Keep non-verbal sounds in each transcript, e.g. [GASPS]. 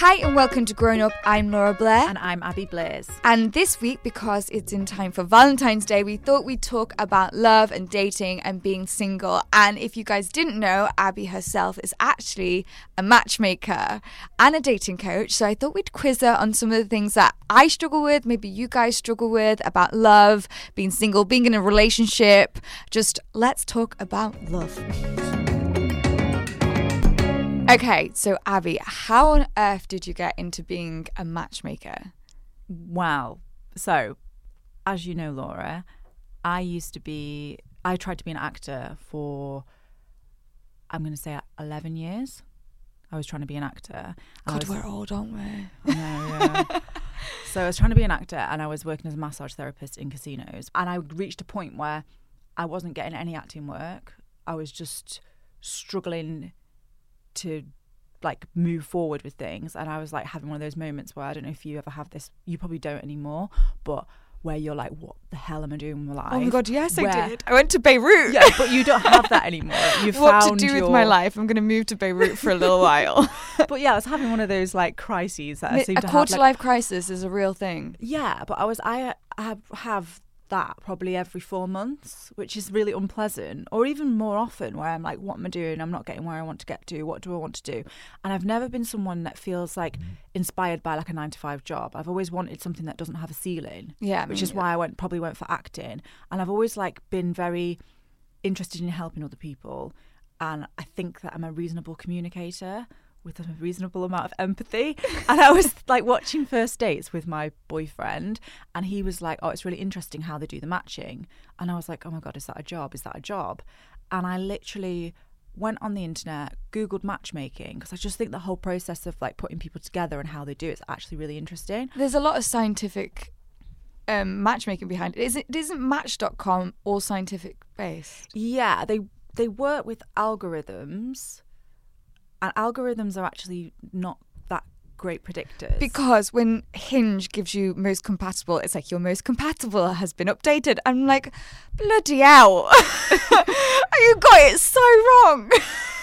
Hi and welcome to Grown Up. I'm Laura Blair. And I'm Abby Blaze. And this week, because it's in time for Valentine's Day, we thought we'd talk about love and dating and being single. And if you guys didn't know, Abby herself is actually a matchmaker and a dating coach. So I thought we'd quiz her on some of the things that I struggle with, maybe you guys struggle with about love, being single, being in a relationship. Just let's talk about love. Mm. Okay, so Abby, how on earth did you get into being a matchmaker? Wow. So, as you know, Laura, I used to be, I tried to be an actor for, I'm going to say 11 years. I was trying to be an actor. God, was, we're old, aren't we? I know, yeah. [LAUGHS] so I was trying to be an actor and I was working as a massage therapist in casinos. And I reached a point where I wasn't getting any acting work. I was just struggling to like move forward with things and I was like having one of those moments where I don't know if you ever have this you probably don't anymore but where you're like what the hell am I doing with my life Oh my god, yes where, I did. I went to Beirut. yeah but you don't have that anymore [LAUGHS] you've what found to do your... with my life? I'm going to move to Beirut for a little while. [LAUGHS] but yeah I was having one of those like crises that I seem a to quarter have like, life crisis is a real thing. yeah but I was I have have that probably every four months, which is really unpleasant, or even more often where I'm like, what am I doing? I'm not getting where I want to get to. What do I want to do? And I've never been someone that feels like mm. inspired by like a nine to five job. I've always wanted something that doesn't have a ceiling. Yeah, which is why I went probably went for acting. And I've always like been very interested in helping other people. And I think that I'm a reasonable communicator with a reasonable amount of empathy. [LAUGHS] And I was like watching first dates with my boyfriend, and he was like, Oh, it's really interesting how they do the matching. And I was like, Oh my God, is that a job? Is that a job? And I literally went on the internet, Googled matchmaking, because I just think the whole process of like putting people together and how they do it is actually really interesting. There's a lot of scientific um, matchmaking behind it. Isn't, isn't Match.com all scientific based? Yeah, they they work with algorithms and algorithms are actually not that great predictors. Because when Hinge gives you most compatible, it's like your most compatible has been updated. I'm like, bloody hell. [LAUGHS] [LAUGHS] you got it so wrong.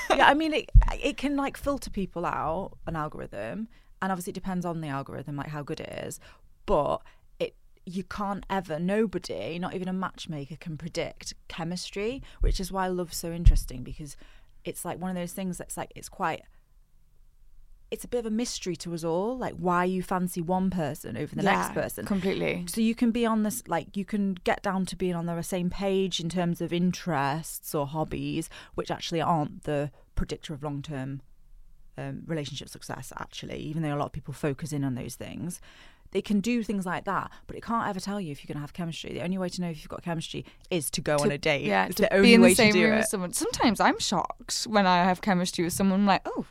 yeah, I [LAUGHS] mean, it, it can like filter people out, an algorithm. And obviously, it depends on the algorithm, like how good it is. But it you can't ever, nobody, not even a matchmaker, can predict chemistry, which is why love's so interesting because it's like one of those things that's like it's quite it's a bit of a mystery to us all like why you fancy one person over the Yeah, next person completely. so you can be on this like you can get down to being on the same page in terms of interests or hobbies which actually aren't the predictor of long-term um, relationship success actually even though a lot of people focus in on those things they can do things like that, but it can't ever tell you if you're going to have chemistry. The only way to know if you've got chemistry is to go on a date. Yeah, it's to the only be in way the same to do room it. with someone. Sometimes I'm shocked when I have chemistry with someone. I'm like, oh,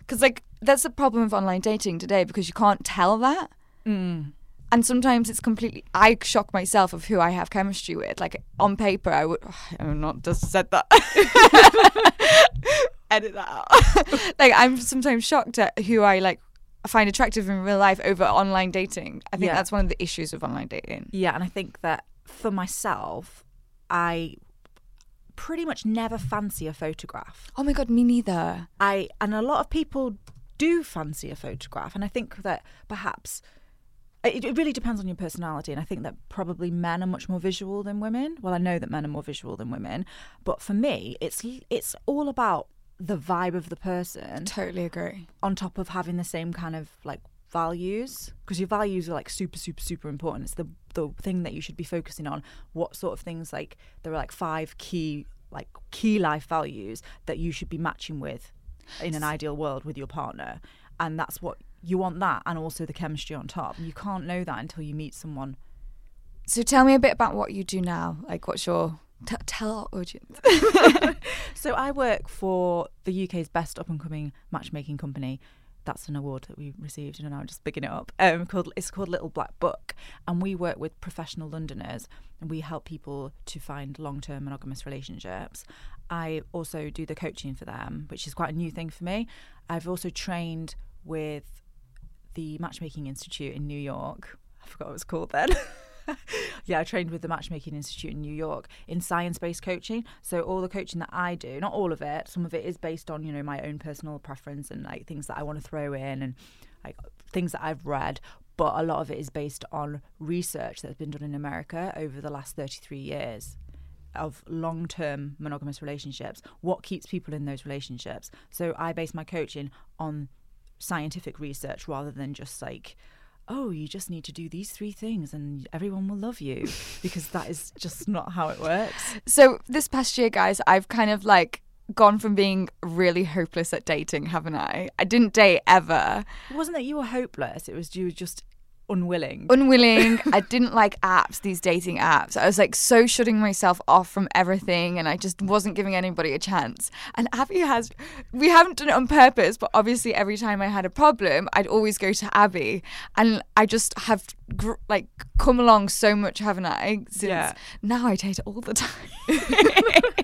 because like that's the problem with online dating today because you can't tell that. Mm. And sometimes it's completely. I shock myself of who I have chemistry with. Like on paper, I would. [SIGHS] I'm not just said that. [LAUGHS] Edit that out. [LAUGHS] like I'm sometimes shocked at who I like find attractive in real life over online dating. I think Yeah. that's one of the issues of online dating. Yeah, and I think that for myself, I pretty much never fancy a photograph. Oh my god, me neither. I and a lot of people do fancy a photograph, and I think that perhaps it, it really depends on your personality. And I think that probably men are much more visual than women. Well, I know that men are more visual than women, but for me, it's it's all about the vibe of the person Totally agree. on top of having the same kind of like values. Because your values are like super super super important. It's the the thing that you should be focusing on. What sort of things like there are like five key like key life values that you should be matching with in an ideal world with your partner. And that's what you want that and also the chemistry on top. You can't know that until you meet someone So tell me a bit about what you do now. Like, what's your t- tell our audience? [LAUGHS] [LAUGHS] So I work for the UK's best up and coming matchmaking company. That's an award that we received, and I'm just picking it up. Um, called it's called Little Black Book, and we work with professional Londoners, and we help people to find long-term monogamous relationships. I also do the coaching for them, which is quite a new thing for me. I've also trained with the Matchmaking Institute in New York. I forgot what it was called then. [LAUGHS] [LAUGHS] yeah, I trained with the Matchmaking Institute in New York in science based coaching. So, all the coaching that I do, not all of it, some of it is based on, you know, my own personal preference and like things that I want to throw in and like things that I've read. But a lot of it is based on research that's been done in America over the last 33 years of long term monogamous relationships. What keeps people in those relationships? So, I base my coaching on scientific research rather than just like, oh, you just need to do these three things and everyone will love you because that is just not how it works. [LAUGHS] So this past year, guys, I've kind of like gone from being really hopeless at dating, haven't I? I didn't date ever. It wasn't that you were hopeless, it was you were just unwilling. Unwilling. [LAUGHS] I didn't like apps, these dating apps. I was like so shutting myself off from everything and I just wasn't giving anybody a chance. And Abby has, we haven't done it on purpose, but obviously every time I had a problem, I'd always go to Abby. And I just have gr- like come along so much, haven't I? Since Yeah. now I date all the time. [LAUGHS]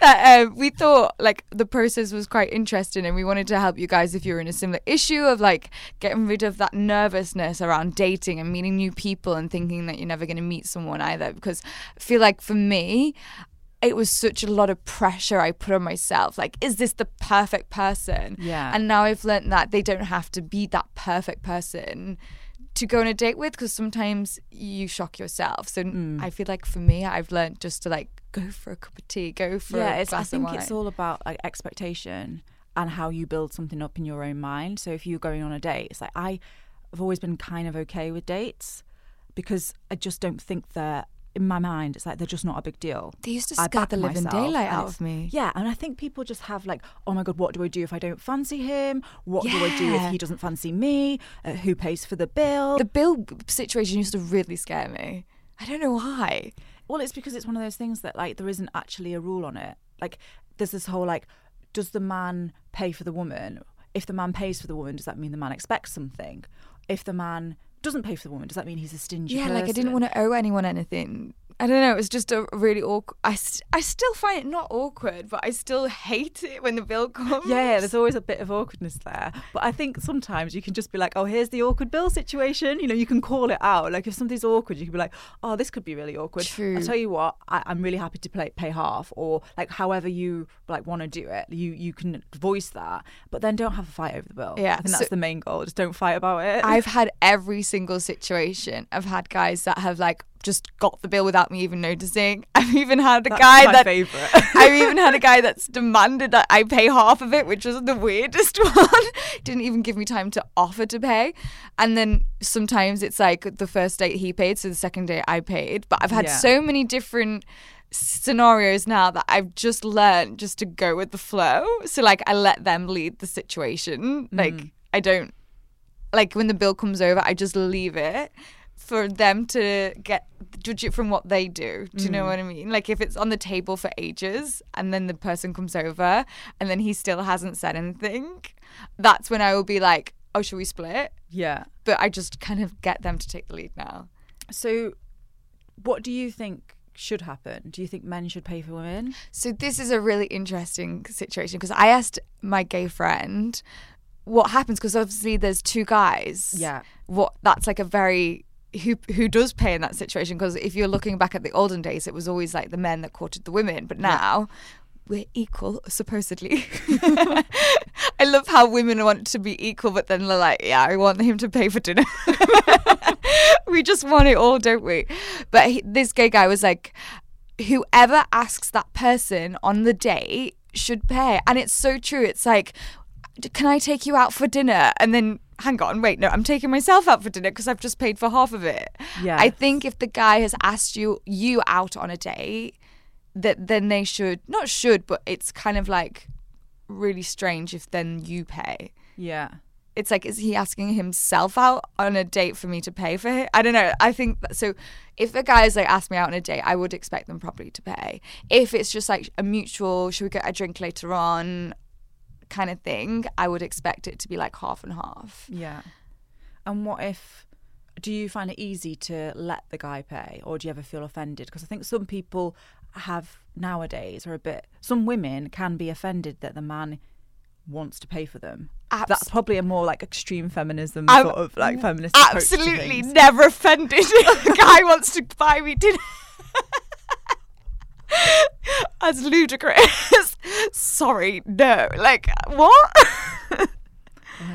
that um, we thought like the process was quite interesting and we wanted to help you guys if you're in a similar issue of like getting rid of that nervousness around dating and meeting new people and thinking that you're never going to meet someone either because I feel like for me it was such a lot of pressure I put on myself. Like, is this the perfect person? Yeah. And now I've learned that they don't have to be that perfect person to go on a date with because sometimes you shock yourself. So Mm. I feel like for me, I've learned just to like go for a cup of tea, go for yeah, a it's, I think it's all about like expectation and how you build something up in your own mind. So if you're going on a date, it's like I have always been kind of okay with dates because I just don't think that in my mind it's like they're just not a big deal. They used to scare the living daylight out of me. Yeah, and I think people just have like, oh my god, what do I do if I don't fancy him? What do I do if he doesn't fancy me? Uh, who pays for the bill? The bill situation used to really scare me. I don't know why. Well, it's because it's one of those things that like there isn't actually a rule on it. Like there's this whole like, does the man pay for the woman? If the man pays for the woman, does that mean the man expects something? If the man doesn't pay for the woman, does that mean he's a stingy Yeah, like I didn't want to owe anyone anything. I don't know. It was just a really awkward. I, st- I still find it not awkward, but I still hate it when the bill comes. Yeah, there's always a bit of awkwardness there. But I think sometimes you can just be like, oh, here's the awkward bill situation. You know, you can call it out. Like if something's awkward, you can be like, oh, this could be really awkward. True. I tell you what, I, I'm really happy to play, pay half, or like however you like want to do it. You you can voice that, but then don't have a fight over the bill. Yeah, I think so- that's the main goal. Just don't fight about it. I've had every single situation. I've had guys that have like just got the bill without me even noticing. [LAUGHS] I've even had a That's guy my that favourite. [LAUGHS] I've even had a [LAUGHS] guy that's demanded that I pay half of it, which was the weirdest one. Didn't even give me time to offer to pay. And then sometimes it's like the first date he paid, so the second date I paid. But I've had Yeah. so many different scenarios now that I've just learned just to go with the flow. So like I let them lead the situation. Like mm. I don't like when the bill comes over, I just leave it for them to get judge it from what they do. Do you know mm. what I mean? Like if it's on the table for ages and then the person comes over and then he still hasn't said anything, that's when I will be like, "Oh, should we split?" yeah. But I just kind of get them to take the lead now. So, what do you think should happen? Do you think men should pay for women? So this is a really interesting situation because I asked my gay friend what happens because obviously there's two guys. Yeah. What that's like a very who who does pay in that situation because if you're looking back at the olden days it was always like the men that courted the women. But now we're equal supposedly. [LAUGHS] I love how women want to be equal but then they're like yeah i want him to pay for dinner. [LAUGHS] We just want it all don't we? But he, this gay guy was like whoever asks that person on the date should pay. And it's so true. It's like can I take you out for dinner? And then, hang on, wait, no, I'm taking myself out for dinner because I've just paid for half of it. Yeah. I think if the guy has asked you you out on a date, that then they should not should, but it's kind of like really strange if then you pay. Yeah. It's like, is he asking himself out on a date for me to pay for it? I don't know. I think that, so. If a guy is like asked me out on a date, I would expect them probably to pay. If it's just like a mutual, should we get a drink later on, kind of thing, I would expect it to be like half and half. Yeah. And what if do you find it easy to let the guy pay or do you ever feel offended? Because I think some people have nowadays are a bit some women can be offended that the man wants to pay for them. That's probably a more like extreme feminism I'm sort of like feminist. absolutely never offended. [LAUGHS] a guy wants to buy me dinner. That's ludicrous. [LAUGHS] Sorry, no. Like what?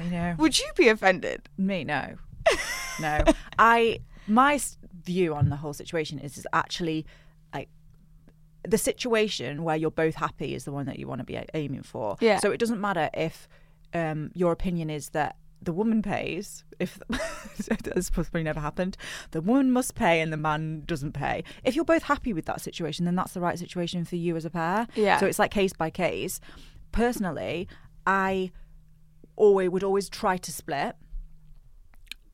You know, [LAUGHS] Would you be offended? me no, [LAUGHS] no. I my view on the whole situation is, is actually like the situation where you're both happy is the one that you want to be aiming for. Yeah. So it doesn't matter if um, your opinion is that the woman pays. If [LAUGHS] this probably never happened, the woman must pay and the man doesn't pay. If you're both happy with that situation, then that's the right situation for you as a pair. Yeah. So it's like case by case. Personally, I always would always try to split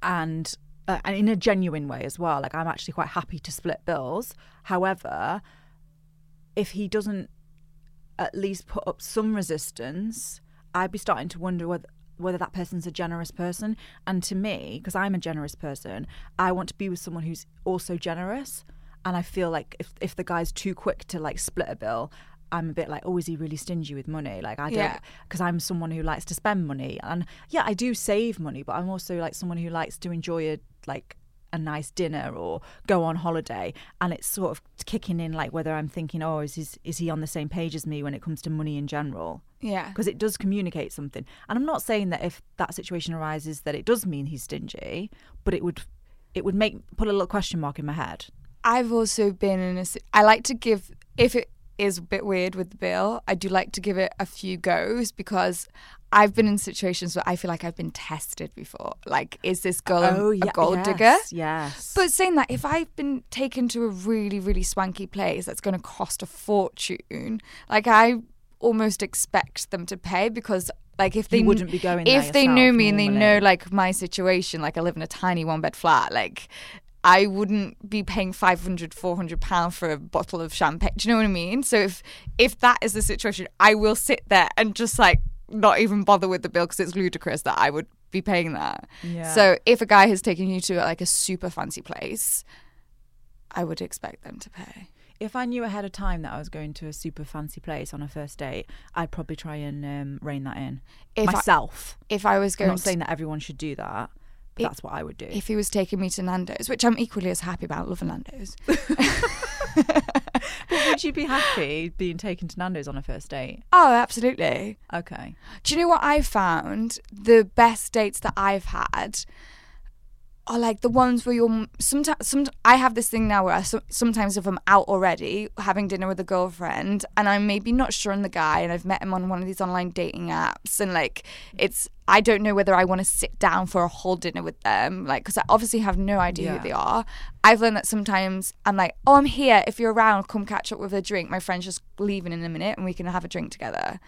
and uh, and in a genuine way as well like i'm actually quite happy to split bills however if he doesn't at least put up some resistance i'd be starting to wonder whether whether that person's a generous person and to me because i'm a generous person i want to be with someone who's also generous and i feel like if if the guy's too quick to like split a bill I'm a bit like, oh, is he really stingy with money? Like, I don't, Yeah. because I'm someone who likes to spend money, and yeah, I do save money, but I'm also like someone who likes to enjoy a like a nice dinner or go on holiday, and it's sort of kicking in like whether I'm thinking, oh, is his, is he on the same page as me when it comes to money in general? Yeah. Because it does communicate something, and I'm not saying that if that situation arises that it does mean he's stingy, but it would, it would make put a little question mark in my head. I've also been in a i like to give if it is a bit weird with the bill. I do like to give it a few goes because I've been in situations where I feel like I've been tested before. Like, is this girl a- Oh, a gold digger? Yes. But saying that, if I've been taken to a really, really swanky place that's going to cost a fortune, like I almost expect them to pay because, like, if they You wouldn't be going there if they knew me and they know like my situation, like I live in a tiny one bed flat, like. I wouldn't be paying 500 400 pound for a bottle of champagne. Do you know what I mean? So if if that is the situation, I will sit there and just like not even bother with the bill because it's ludicrous that I would be paying that. Yeah. So if a guy has taken you to like a super fancy place, I would expect them to pay. If I knew ahead of time that I was going to a super fancy place on a first date, I'd probably try and um, rein that in If I- myself. If I was going, I'm not to, saying that everyone should do that, It- that's what I would do. if he was taking me to Nando's, which I'm equally as happy about, love Nando's. [LAUGHS] but would you be happy being taken to Nando's on a first date? Oh, absolutely. Okay. Do you know what I found? The best dates that I've had are like the ones where you're sometimes. Some I have this thing now where I, so- sometimes if I'm out already having dinner with a girlfriend and I'm maybe not sure on the guy and I've met him on one of these online dating apps and like it's I don't know whether I want to sit down for a whole dinner with them like because I obviously have no idea Yeah. who they are. I've learned that sometimes I'm like, oh, I'm here. If you're around, come catch up with a drink. My friend's just leaving in a minute, and we can have a drink together.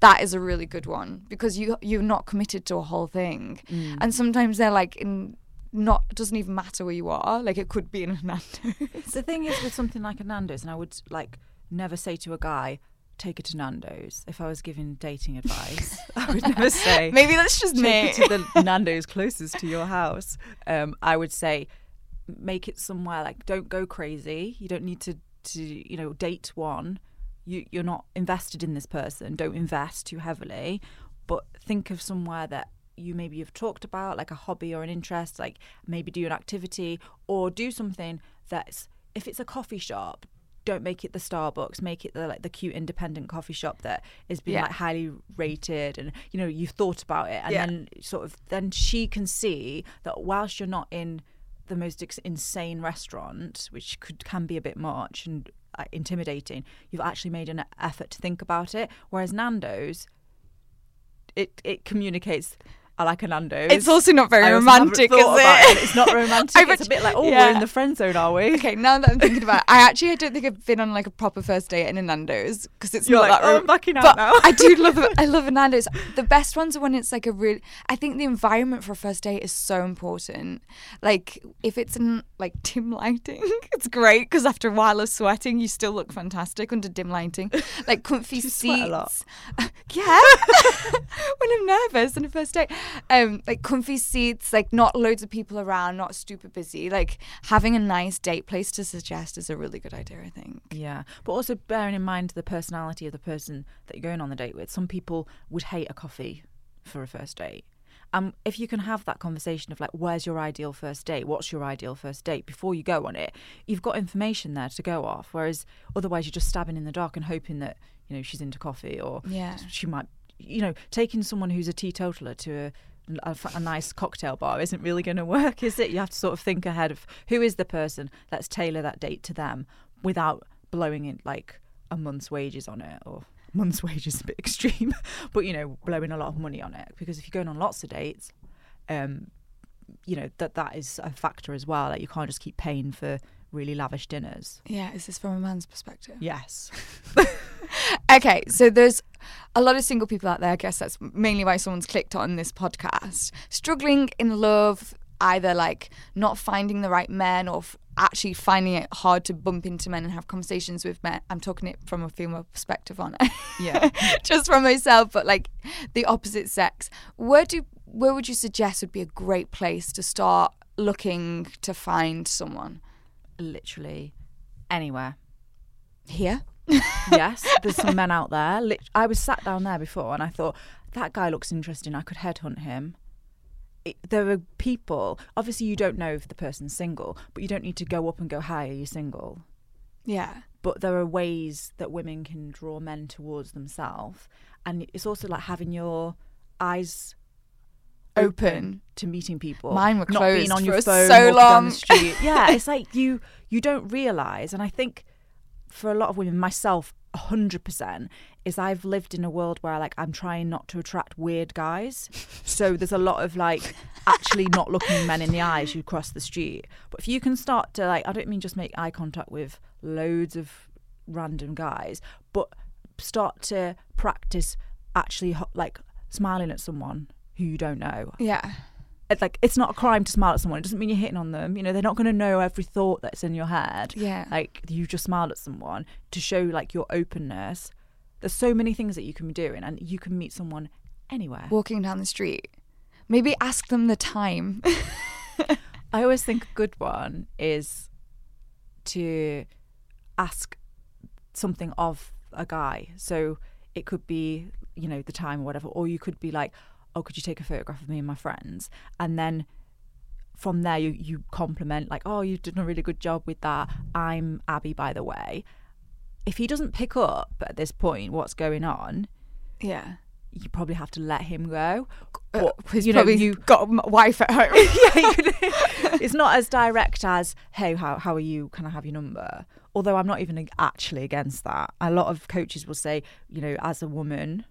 That is a really good one because you you're not committed to a whole thing, mm. and sometimes they're like in. Not it doesn't even matter where you are. Like it could be in a [LAUGHS] Nando's. The thing is with something like a Nando's, and I would like never say to a guy, take it to Nando's. If I was giving dating advice, [LAUGHS] I would never say, Maybe that's just me. take it to the Nando's closest to your house. Um, I would say make it somewhere like don't go crazy. You don't need to to you know date one. You you're not invested in this person. Don't invest too heavily, but think of somewhere that you maybe you've talked about like a hobby or an interest like maybe do an activity or do something that's if it's a coffee shop don't make it the Starbucks, make it the like the cute independent coffee shop that is being Yeah. like highly rated and you know you've thought about it and Yeah. then sort of then she can see that whilst you're not in the most ex- insane restaurant, which could can be a bit much and uh, intimidating, you've actually made an effort to think about it. Whereas Nando's, it it communicates. I like a Nando's. It's also not very romantic, is about it? [LAUGHS] It's not romantic. I it's a bit like, oh, yeah. we're in the friend zone, are we? Okay, now that I'm thinking about it, I actually I don't think I've been on like a proper first date in a Nando's because it's You're not like, that oh, I'm backing out but now. I do love a, [LAUGHS] I love a Nando's. The best ones are when it's like a real. I think the environment for a first date is so important. Like if it's in like dim lighting, [LAUGHS] it's great because after a while of sweating, you still look fantastic under dim lighting. Like comfy seats. sweat a lot? yeah, when I'm nervous on a first date, um, like comfy seats, like not loads of people around, not super busy. Like having a nice date place to suggest is a really good idea. I think. Yeah, but also bearing in mind the personality of the person that you're going on the date with. Some people would hate a coffee for a first date. And if you can have that conversation of like, where's your ideal first date? What's your ideal first date before you go on it? You've got information there to go off. Whereas otherwise, you're just stabbing in the dark and hoping that you know she's into coffee or Yeah. she might, you know, taking someone who's a teetotaler to a a, f- a nice cocktail bar isn't really going to work, is it? You have to sort of think ahead of who is the person. Let's tailor that date to them without blowing in like a month's wages on it or [LAUGHS] month's wages is a bit extreme, but you know, blowing a lot of money on it because if you're going on lots of dates, um, you know that that is a factor as well. Like you can't just keep paying for really lavish dinners. Yeah, is this from a man's perspective? Yes. [LAUGHS] Okay, so there's a lot of single people out there. I guess that's mainly why someone's clicked on this podcast. Struggling in love, either like not finding the right men or f- actually finding it hard to bump into men and have conversations with men. I'm talking it from a female perspective on it. Yeah. [LAUGHS] Just from myself, but like the opposite sex. Where do where would you suggest would be a great place to start looking to find someone? Literally anywhere. Here? Yes, there's some men out there. Lit- I was sat down there before and I thought, that guy looks interesting. I could headhunt him. It, there are people, obviously, you don't know if the person's single, but you don't need to go up and go, Hi, are you single? Yeah. But there are ways that women can draw men towards themselves. And it's also like having your eyes Open. to meeting people. Mine were not being closed on your for phone so walking down long. the street. yeah, [LAUGHS] it's like you you don't realize, and I think for a lot of women, myself, hundred percent, is I've lived in a world where like I'm trying not to attract weird guys. So there's a lot of like actually not looking men in the eyes you cross the street. But if you can start to like, I don't mean just make eye contact with loads of random guys, but start to practice actually like smiling at someone who you don't know Yeah. It's like it's not a crime to smile at someone. It doesn't mean you're hitting on them. You know, they're not going to know every thought that's in your head. Yeah. Like you just smiled at someone to show like your openness. There's so many things that you can be doing, and you can meet someone anywhere. walking down the street. Maybe ask them the time. [LAUGHS] I always think a good one is to ask something of a guy. So it could be, you know, the time or whatever, or you could be like, oh, could you take a photograph of me and my friends? And then from there, you, you compliment, like, oh, you've done a really good job with that. I'm Abby, by the way. If he doesn't pick up at this point what's going on, yeah. you probably have to let him go. Uh, Or, you know, you got a wife at home. [LAUGHS] yeah, it's not as direct as, hey, how, how are you? Can I have your number? Although I'm not even actually against that. A lot of coaches will say, you know, as a woman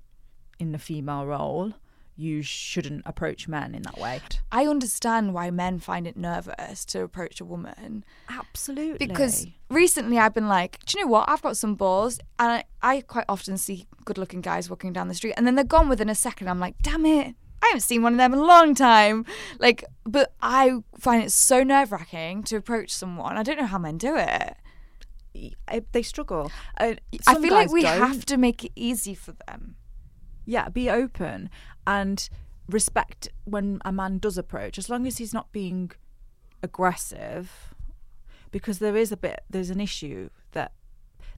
in the female role, you shouldn't approach men in that way. I understand why men find it nervous to approach a woman Absolutely. because recently I've been like, do you know what? I've got some balls, and I, I quite often see good-looking guys walking down the street, and then they're gone within a second. I'm like, damn it. I haven't seen one of them in a long time. Like, but I find it so nerve wracking to approach someone. I don't know how men do it. I- they struggle. Uh, I feel like we don't. have to make it easy for them. Yeah, be open and respect when a man does approach, as long as he's not being aggressive. Because there is a bit, there's an issue that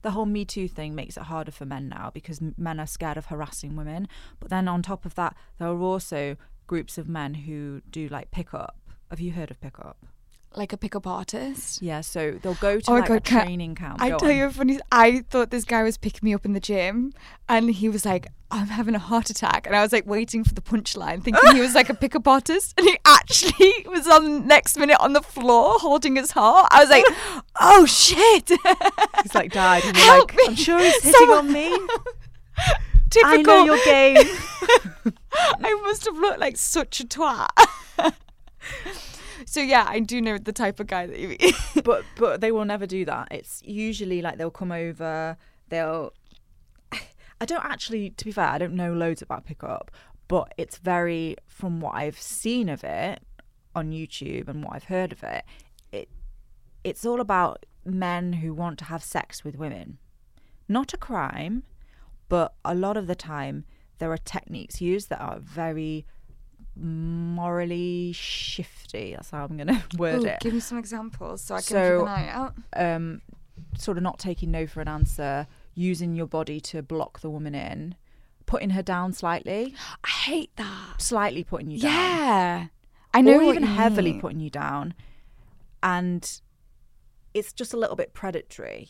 the whole Me Too thing makes it harder for men now because men are scared of harassing women. But then on top of that, there are also groups of men who do like pickup. Have you heard of pickup? Like a pickup artist. Yeah, so they'll go to Oh like God, a training camp. I Go tell on. you a funny. I thought this guy was picking me up in the gym, and he was like, "I'm having a heart attack," and I was like waiting for the punchline, thinking he was like a pickup artist, and he actually [LAUGHS] was on next minute on the floor holding his heart. I was like, [LAUGHS] "Oh shit!" he's like died. And you're Help like, me. I'm sure he's hitting Someone- on me. Typical. [LAUGHS] I know your game. I must have looked like such a twat. So yeah, I do know the type of guy that you mean. [LAUGHS] but but they will never do that. It's usually like they'll come over, they'll. [SIGHS] I don't actually, to be fair, I don't know loads about pickup, but it's very from what I've seen of it on YouTube and what I've heard of it. It it's all about men who want to have sex with women. Not a crime, but a lot of the time there are techniques used that are very morally shifty. That's how I'm going [LAUGHS] to word Ooh, it give me some examples so I can So- keep an eye out. um, sort of not taking no for an answer, using your body to block the woman in, putting her down slightly, [GASPS] I hate that. slightly putting you down. Yeah. I know or even heavily mean. putting you down. And it's just a little bit predatory,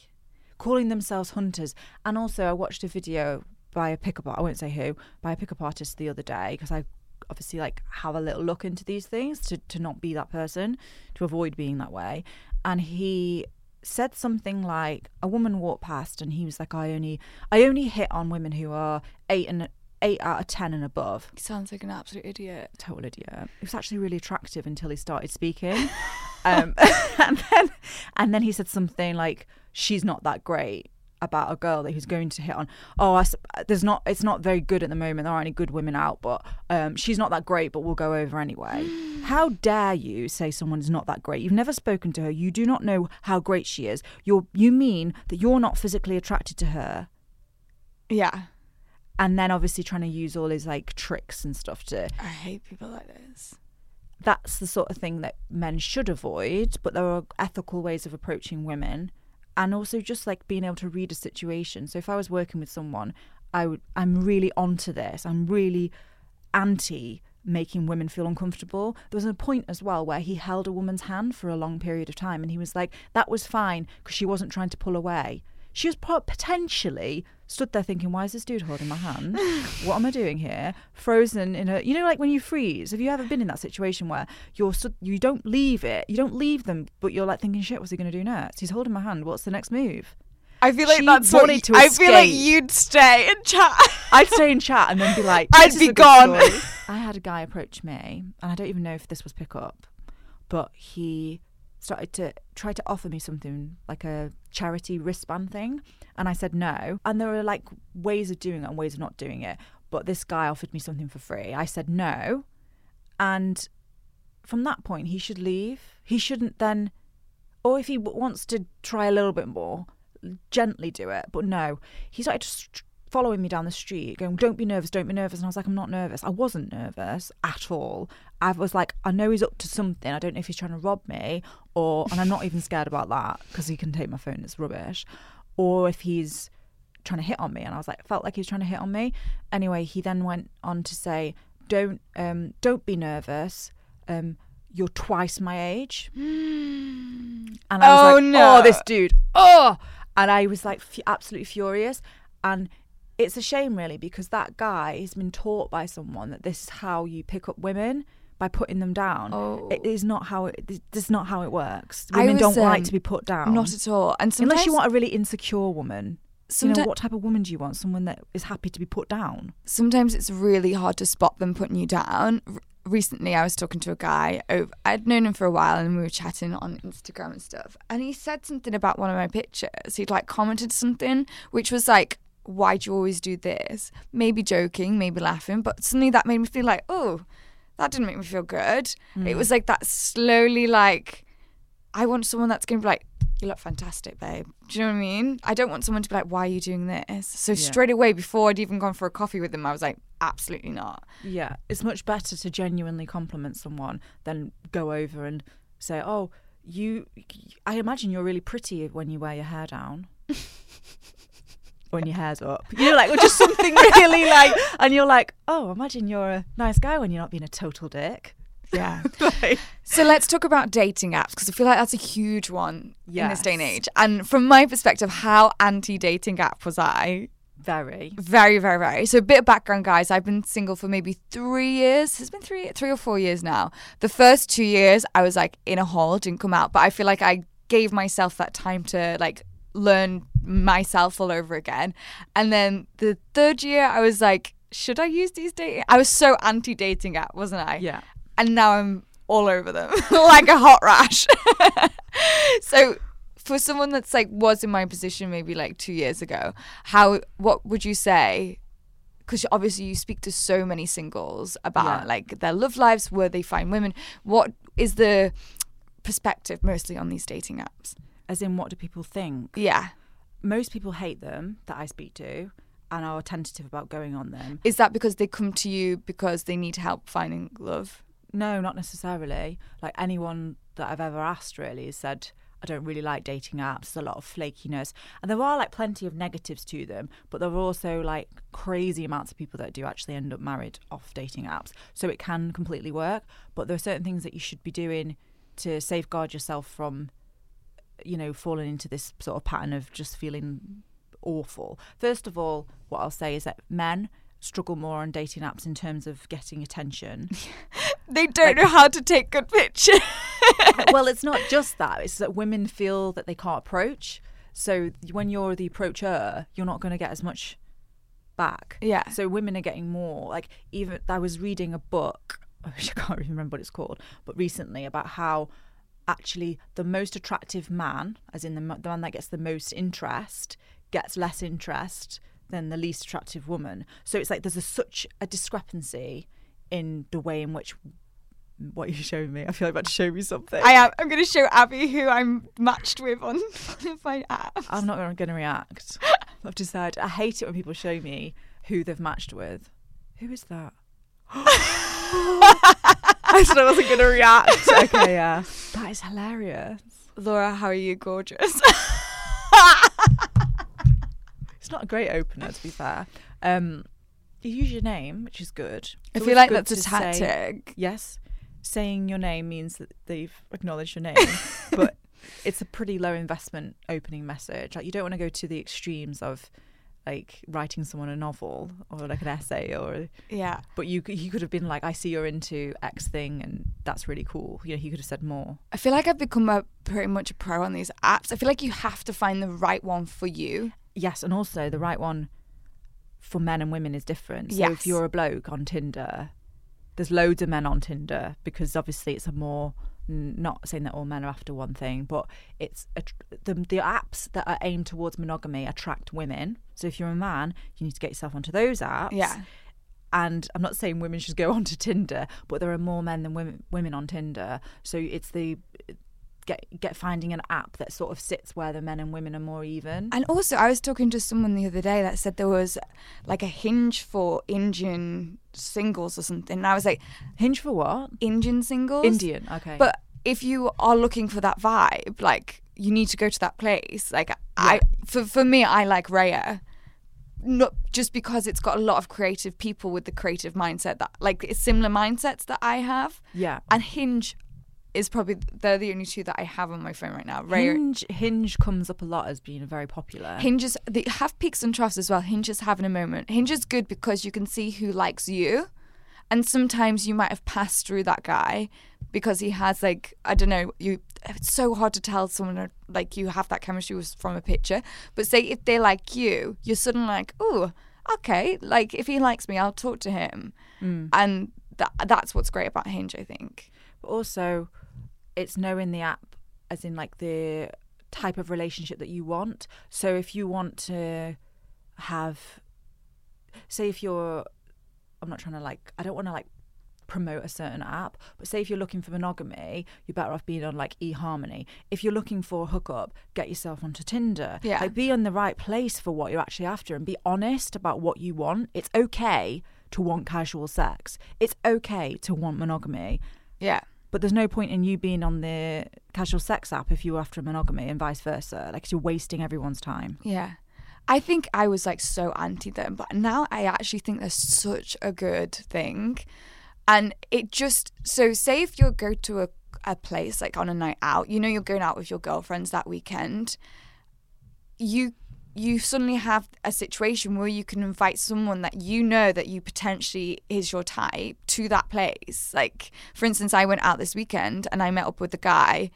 calling themselves hunters. And also, I watched a video by a pickup. I won't say who, by a pickup artist the other day because I obviously like have a little look into these things to to not be that person, to avoid being that way. And he said something like a woman walked past and he was like i only i only hit on women who are eight and eight out of ten and above He sounds like an absolute idiot. total idiot. He was actually really attractive until he started speaking. [LAUGHS] um, [LAUGHS] and then and then he said something like, "She's not that great." About a girl that he's going to hit on. Oh, I there's not. It's not very good at the moment. There aren't any good women out, but um, she's not that great. But we'll go over anyway. [GASPS] how dare you say someone is not that great? You've never spoken to her. You do not know how great she is. You're. You mean that you're not physically attracted to her? Yeah. And then obviously trying to use all his like tricks and stuff to I hate people like this. that's the sort of thing that men should avoid, but there are ethical ways of approaching women and also just like being able to read a situation. So if I was working with someone, I would I'm really onto this. I'm really anti making women feel uncomfortable. There was a point as well where he held a woman's hand for a long period of time and he was like that was fine because she wasn't trying to pull away. She was potentially stood there thinking, "Why is this dude holding my hand? What am I doing here?" Frozen in a, you know, like when you freeze. Have you ever been in that situation where you're stood, you don't leave it, you don't leave them, but you're like thinking, "Shit, what's he going to do next? He's holding my hand. What's the next move?" I feel like She that's what you- I feel like you'd stay and chat. I'd stay in chat and then be like, [LAUGHS] I'd be gone." I had a guy approach me, and I don't even know if this was pickup, but he started to try to offer me something like a charity wristband thing, and I said no. And there are like ways of doing it and ways of not doing it. But this guy offered me something for free. I said no, and from that point, he should leave. He shouldn't then, or if he wants to try a little bit more, gently do it. But no, he started just following me down the street, going, "Don't be nervous, don't be nervous." And I was like, "I'm not nervous. I wasn't nervous at all. I was like, I know he's up to something. I don't know if he's trying to rob me, or and I'm not even scared about that because he can take my phone. It's rubbish, or if he's trying to hit on me." And I was like, felt like he was trying to hit on me. Anyway, he then went on to say, "Don't, um, don't be nervous. Um, you're twice my age." [GASPS] And I was Oh, like, no. "Oh, this dude, oh!" And I was like, f- absolutely furious. And it's a shame, really, because that guy has been taught by someone that this is how you pick up women by putting them down. Oh. It is not how it. This is not how it works. Women was, don't like um, to be put down. Not at all. And Unless you want a really insecure woman. You know, what type of woman do you want? Someone that is happy to be put down. sometimes it's really hard to spot them putting you down. Recently, I was talking to a guy. Over, I'd known him for a while, and we were chatting on Instagram and stuff. And he said something about one of my pictures. He'd like commented something, which was like, "Why do you always do this?" Maybe joking, maybe laughing, but suddenly that made me feel like, "Oh, that didn't make me feel good." It mm. was like that slowly, like, I want someone that's going to be like. You look fantastic, babe. Do you know what I mean? I don't want someone to be like, "Why are you doing this?" So Yeah. straight away, before I'd even gone for a coffee with them, I was like, "Absolutely not." Yeah, it's much better to genuinely compliment someone than go over and say, "Oh, you." I imagine you're really pretty when you wear your hair down. [LAUGHS] when your hair's up, you know, like or just something [LAUGHS] really like, and you're like, "Oh, imagine you're a nice guy when you're not being a total dick." Yeah. [LAUGHS] Like- so let's talk about dating apps because I feel like that's a huge one in this day and age. And from my perspective, how anti-dating app was I? Very. Very, very, very. So a bit of background, guys. I've been single for maybe three years. It's been three, three or four years now. The first two years, I was like in a hole, didn't come out. But I feel like I gave myself that time to like learn myself all over again. And then the third year, I was like, should I use these dating? I was so anti-dating app, wasn't I? Yeah. and now I'm all over them [LAUGHS] like a hot rash. [LAUGHS] so for someone that's like was in my position maybe like 2 years ago, how what would you say because obviously you speak to so many singles about Yeah. like their love lives, where they find women. What is the perspective mostly on these dating apps? As in, what do people think? Yeah. Most people hate them that I speak to, and are tentative about going on them. Is that because they come to you because they need help finding love? No, not necessarily. Like anyone that I've ever asked really has said, I don't really like dating apps. There's a lot of flakiness, and there are like plenty of negatives to them, but there are also like crazy amounts of people that do actually end up married off dating apps. So it can completely work, but there are certain things that you should be doing to safeguard yourself from, you know, fallen into this sort of pattern of just feeling awful. First of all, what I'll say is that men struggle more on dating apps in terms of getting attention. [LAUGHS] They don't know how to take good pictures. [LAUGHS] well, it's not just [LAUGHS] that. It's that women feel that they can't approach. So when you're the approacher, you're not going to get as much back. Yeah. So women are getting more. Like even I was reading a book. I can't even remember what it's called, but recently about how actually the most attractive man, as in the the man that gets the most interest, gets less interest than the least attractive woman. So it's like there's a, such a discrepancy in the way in which what you showing me. I feel like about to show me something. I am. I'm going to show Abby who I'm matched with on one [LAUGHS] of my apps. I'm not going to react. [LAUGHS] I've decided. I hate it when people show me who they've matched with. Who is that? [LAUGHS] I said I wasn't going to react. [LAUGHS] Okay, yeah. That is hilarious. Laura, how are you? Gorgeous. [LAUGHS] It's not a great opener, to be fair. Um, you use your name, which is good. It's I feel like that's a to say- tactic. yes, saying your name means that they've acknowledged your name, [LAUGHS] but it's a pretty low investment opening message. Like you don't want to go to the extremes of like writing someone a novel or like an essay or Yeah. but you could- you could have been like I see you're into X thing and that's really cool. You know, he could have said more. I feel like I've become a pretty much a pro on these apps. I feel like you have to find the right one for you. Yes, and also the right one for men and women is different. So Yes. if you're a bloke on Tinder, there's loads of men on Tinder because obviously it's a more not saying that all men are after one thing, but it's a, tr- the the apps that are aimed towards monogamy attract women. So if you're a man, you need to get yourself onto those apps. Yeah. And I'm not saying women should go [LAUGHS] onto Tinder, but there are more men than women women on Tinder. So it's the get get finding an app that sort of sits where the men and women are more even. And also, I was talking to someone the other day that said there was like a hinge for Indian singles or something. And I was like, Hinge for what? Indian singles? Indian. Okay. But if you are looking for that vibe, like you need to go to that place. Like I, for for me, I like Raya. Not just because it's got a lot of creative people with the creative mindset that like it's similar mindsets that I have. yeah. And Hinge is probably they're the only two that I have on my phone right now. Raya, Hinge Hinge comes up a lot as being very popular. Hinge is they have peaks and troughs as well. Hinge is having a moment. Hinge is good because you can see who likes you, and sometimes you might have passed through that guy because he has like I don't know you. It's so hard to tell someone uh, like you have that chemistry from a picture. But say if they like you, you're suddenly like, oh, okay. Like if he likes me, I'll talk to him, and that that's what's great about Hinge. I think. but also, it's knowing the app as in like the type of relationship that you want. So if you want to have, say, if you're, I'm not trying to like, I don't want to like promote a certain app, but say if you're looking for monogamy, you're better off being on like eHarmony. If you're looking for a hookup, get yourself onto Tinder. Yeah. Like be in the right place for what you're actually after and be honest about what you want. It's okay to want casual sex. It's okay to want monogamy. Yeah. But there's no point in you being on the casual sex app if you're after monogamy and vice versa. Like you're wasting everyone's time. Yeah. I think I was like so anti them, but now I actually think they're such a good thing. And it just so say if you go to a, a place like on a night out, you know you're going out with your girlfriends that weekend, you you suddenly have a situation where you can invite someone that you know that you potentially is your type to that place. Like for instance, I went out this weekend and I met up with a guy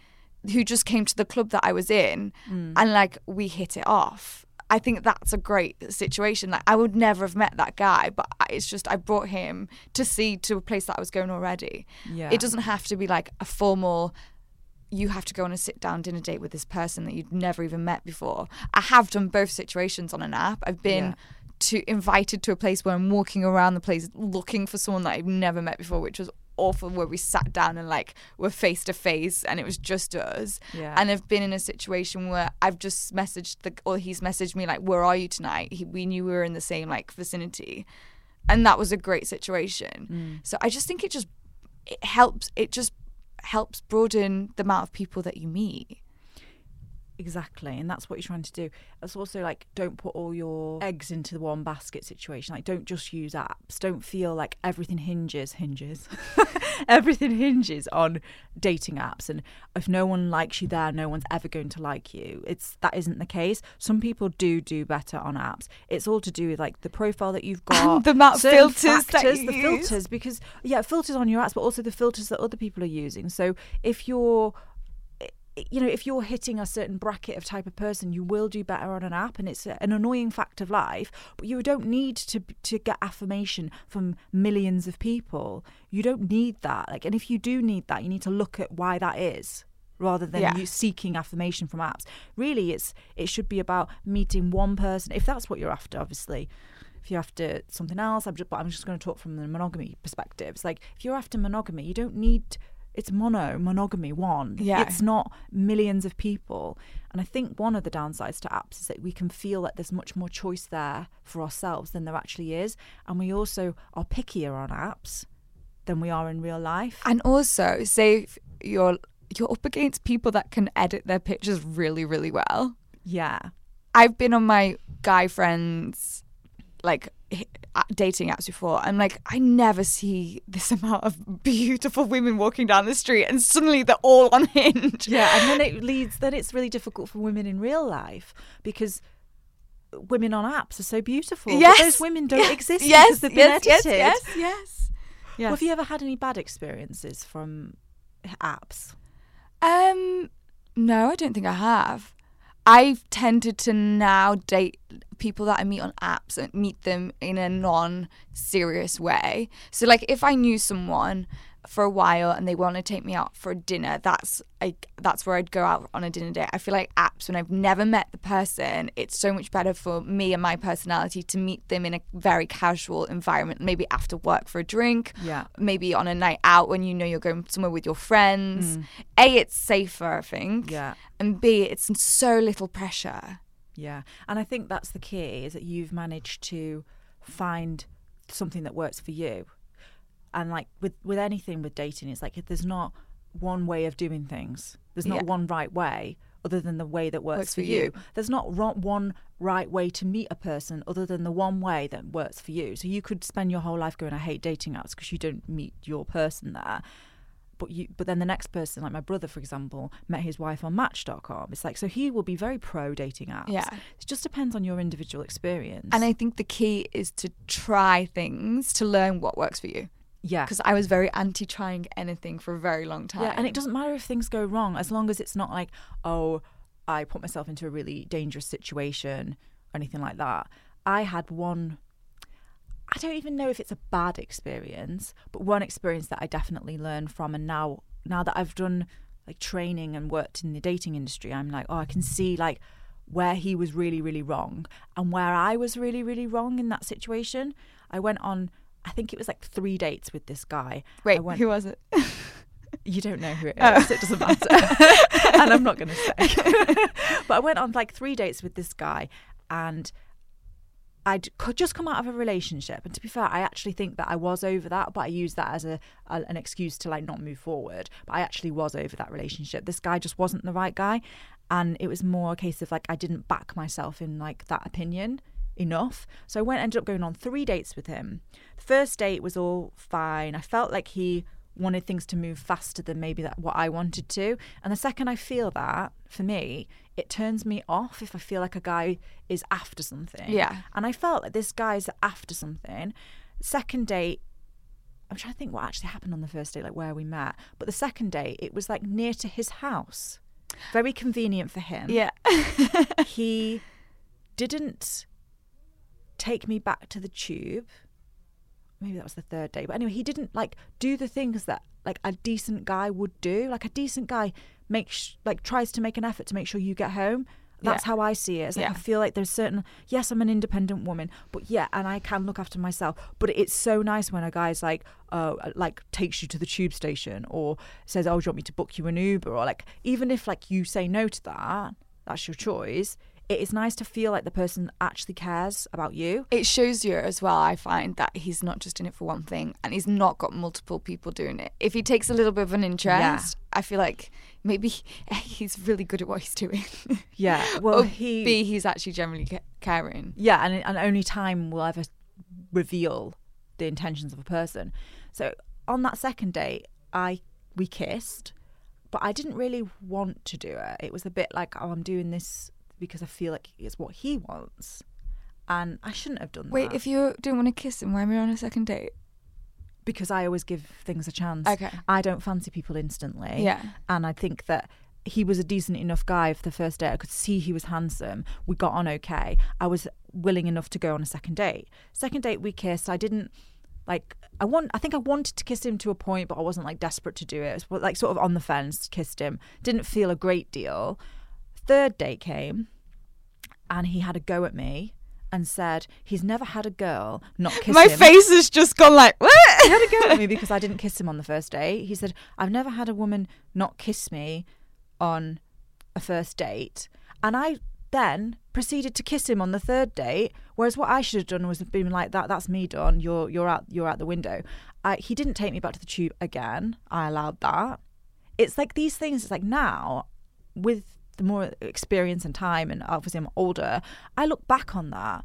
who just came to the club that I was in hmm. and like we hit it off. I think that's a great situation. Like I would never have met that guy, but it's just I brought him to see to a place that I was going already. Yeah. It doesn't have to be like a formal you have to go on a sit down dinner date with this person that you'd never even met before. I have done both situations on an app. I've been Yeah. to invited to a place where I'm walking around the place looking for someone that I've never met before, which was awful where we sat down and like were face to face and it was just us. Yeah. And I've been in a situation where I've just messaged the or he's messaged me like, "Where are you tonight?" He, we knew we were in the same like vicinity, and that was a great situation. Mm. So I just think it just it helps. It just helps broaden the amount of people that you meet. Exactly, and that's what you're trying to do. It's also like don't put all your eggs into the one basket situation. Like don't just use apps. Don't feel like everything hinges hinges. [LAUGHS] everything hinges on dating apps and if no one likes you there, no one's ever going to like you. It's that isn't the case. Some people do do better on apps. It's all to do with like the profile that you've [LAUGHS] got, the amount of certain filters that factors, the filters because yeah, filters on your apps, but also the filters that other people are using. So if you're you know, if you're hitting a certain bracket of type of person, you will do better on an app, and it's an annoying fact of life. But you don't need to to get affirmation from millions of people. You don't need that. Like, and if you do need that, you need to look at why that is, rather than Yeah. you seeking affirmation from apps. Really, it's it should be about meeting one person, if that's what you're after. Obviously, if you're after something else, I'm just, but I'm just going to talk from the monogamy perspective. It's like if you're after monogamy, you don't need it's mono monogamy one. Yeah. It's not millions of people. And I think one of the downsides to apps is that we can feel that there's much more choice there for ourselves than there actually is. And we also are pickier on apps than we are in real life. And also, say you're you're up against people that can edit their pictures really, really well. Yeah. I've been on my guy friends like uh, dating apps before. I'm like, I never see this [LAUGHS] amount of beautiful women walking down the street, and suddenly they're all on Hinge. Yeah, and then it [LAUGHS] leads. Then it's really difficult for women in real life because women on apps are so beautiful. Yes, those women don't yes, exist yes, because they've been yes, edited. yes, yes, yes, yes. Well, have you ever had any bad experiences from apps? Um, no, I don't think I have. I've tended to now date people that I meet on apps and meet them in a non-serious way. So, like, if I knew someone for a while and they want to take me out for a dinner, that's like that's where I'd go out on a dinner date. I feel like apps when I've never met the person, it's so much better for me and my personality to meet them in a very casual environment, maybe after work for a drink, Yeah. maybe on a night out when you know you're going somewhere with your friends. Mm. A, it's safer, I think. Yeah. And B, it's so little pressure. Yeah, and I think that's the key is that you've managed to find something that works for you. And like with with anything with dating, it's like if there's not one way of doing things. There's not Yeah. one right way other than the way that works, Works for you. you. There's not one right way to meet a person other than the one way that works for you. So you could spend your whole life going, "I hate dating apps" because you don't meet your person there. But you, but then the next person, like my brother, for example, met his wife on Match.com. It's like so he will be very pro dating apps. Yeah. It just depends on your individual experience. And I think the key is to try things to learn what works for you. Yeah, Because I was very anti trying anything for a very long time. yeah, and it doesn't matter if things go wrong as long as it's not like oh, I put myself into a really dangerous situation or anything like that. I had one. I don't even know if it's a bad experience, but one experience that I definitely learned from, and now now that I've done like training and worked in the dating industry, I'm like, oh, I can see like where he was really really wrong and where I was really really wrong in that situation. I went on, I think it was like three dates with this guy. Wait, went, who was it? [LAUGHS] you don't know who it is, Oh. so it doesn't matter. [LAUGHS] and I'm not going to say. [LAUGHS] but I went on like three dates with this guy, and I'd just come out of a relationship. And to be fair, I actually think that I was over that, but I used that as a, a an excuse to like not move forward. But I actually was over that relationship. This guy just wasn't the right guy, and it was more a case of like I didn't back myself in like that opinion enough. So I went ended up going on three dates with him. The first date was all fine. I felt like he wanted things to move faster than maybe that what I wanted to. And the second I feel that, for me, it turns me off if I feel like a guy is after something. Yeah. And I felt like this guy's after something. Second date, I'm trying to think what actually happened on the first date, like where we met. But the second date, it was like near to his house. Very convenient for him Yeah. [LAUGHS] he didn't take me back to the tube. Maybe that was the third day. But anyway, he didn't like do the things that like a decent guy would do. Like a decent guy makes like tries to make an effort to make sure you get home. That's Yeah. how I see it. It's like Yeah. I feel like there's certain yes, I'm an independent woman, but yeah, and I can look after myself. But it's so nice when a guy's like, uh, like takes you to the tube station or says, "Oh, do you want me to book you an Uber?" Or like even if like you say no to that, that's your choice. It is nice to feel like the person actually cares about you. It shows you as well, I find, that he's not just in it for one thing and he's not got multiple people doing it. If he takes a little bit of an interest, I feel like maybe [LAUGHS] he's really good at what he's doing. [LAUGHS] Yeah. [LAUGHS] Well, or he. B, he's actually generally caring. Yeah, and and only time will ever reveal the intentions of a person. So on that second date, I we kissed, but I didn't really want to do it. It was a bit like, oh, I'm doing this because I feel like it's what he wants, and I shouldn't have done that. Wait, that. if you didn't want to kiss him, why were you on a second date? because I always give things a chance. Okay. I don't fancy people instantly. Yeah. And I think that he was a decent enough guy for the first date. I could see he was handsome. We got on okay. I was willing enough to go on a second date. Second date we kissed. I didn't like I want I think I wanted to kiss him to a point, but I wasn't like desperate to do it. It was like sort of on the fence, kissed him. Didn't feel a great deal. Third date came and he had a go at me and said he's never had a girl not kiss My him face has just gone like, [LAUGHS] what? he had a go at me because I didn't kiss him on the first date. He said, I've never had a woman not kiss me on a first date. And I then proceeded to kiss him on the third date. Whereas what I should have done was been like that. That's me done. You're you're out you're out the window. Uh, he didn't take me back to the tube again. I allowed that. It's like these things. It's like now with the more experience and time, and obviously I'm older. I look back on that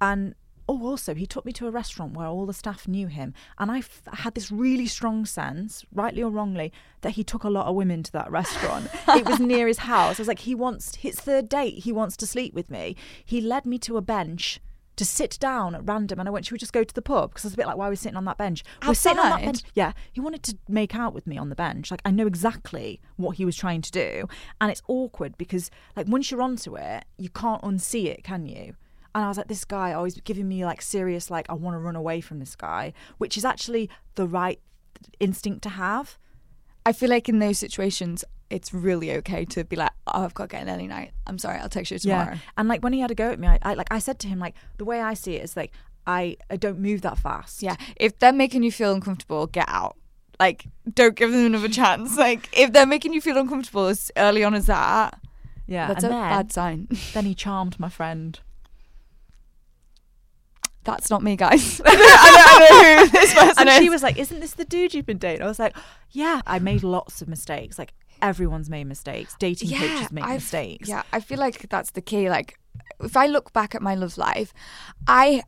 and oh also he took me to a restaurant where all the staff knew him and I f- had this really strong sense rightly or wrongly that he took a lot of women to that restaurant [LAUGHS] it was near his house i was like he wants his third date he wants to sleep with me he led me to a bench to sit down at random and I went, should we just go to the pub? Because I was a bit like, why are we sitting on that bench? We're sitting on that Outside? bench. Yeah. He wanted to make out with me on the bench. Like I know exactly what he was trying to do. And it's awkward because like once you're onto it, you can't unsee it, can you? And I was like, this guy always giving me like serious, like, I want to run away from this guy, which is actually the right instinct to have. I feel like in those situations, it's really okay to be like, oh, I've got to get an early night. I'm sorry, I'll text you tomorrow. And like when he had a go at me, I, I like I said to him, like, the way I see it is like I, I don't move that fast. Yeah. If they're making you feel uncomfortable, get out. Like, don't give them another chance. [LAUGHS] Like, if they're making you feel uncomfortable as early on as that, Yeah. that's and a then, bad sign. [LAUGHS] then he charmed my friend. That's not me, guys. [LAUGHS] I, don't, I know who this person and is. she was like, "Isn't this the dude you've been dating?" I was like, "Yeah." I made lots of mistakes. Like everyone's made mistakes. Dating coaches make I've- mistakes. Yeah, I feel like that's the key. Like, if I look back at my love life, I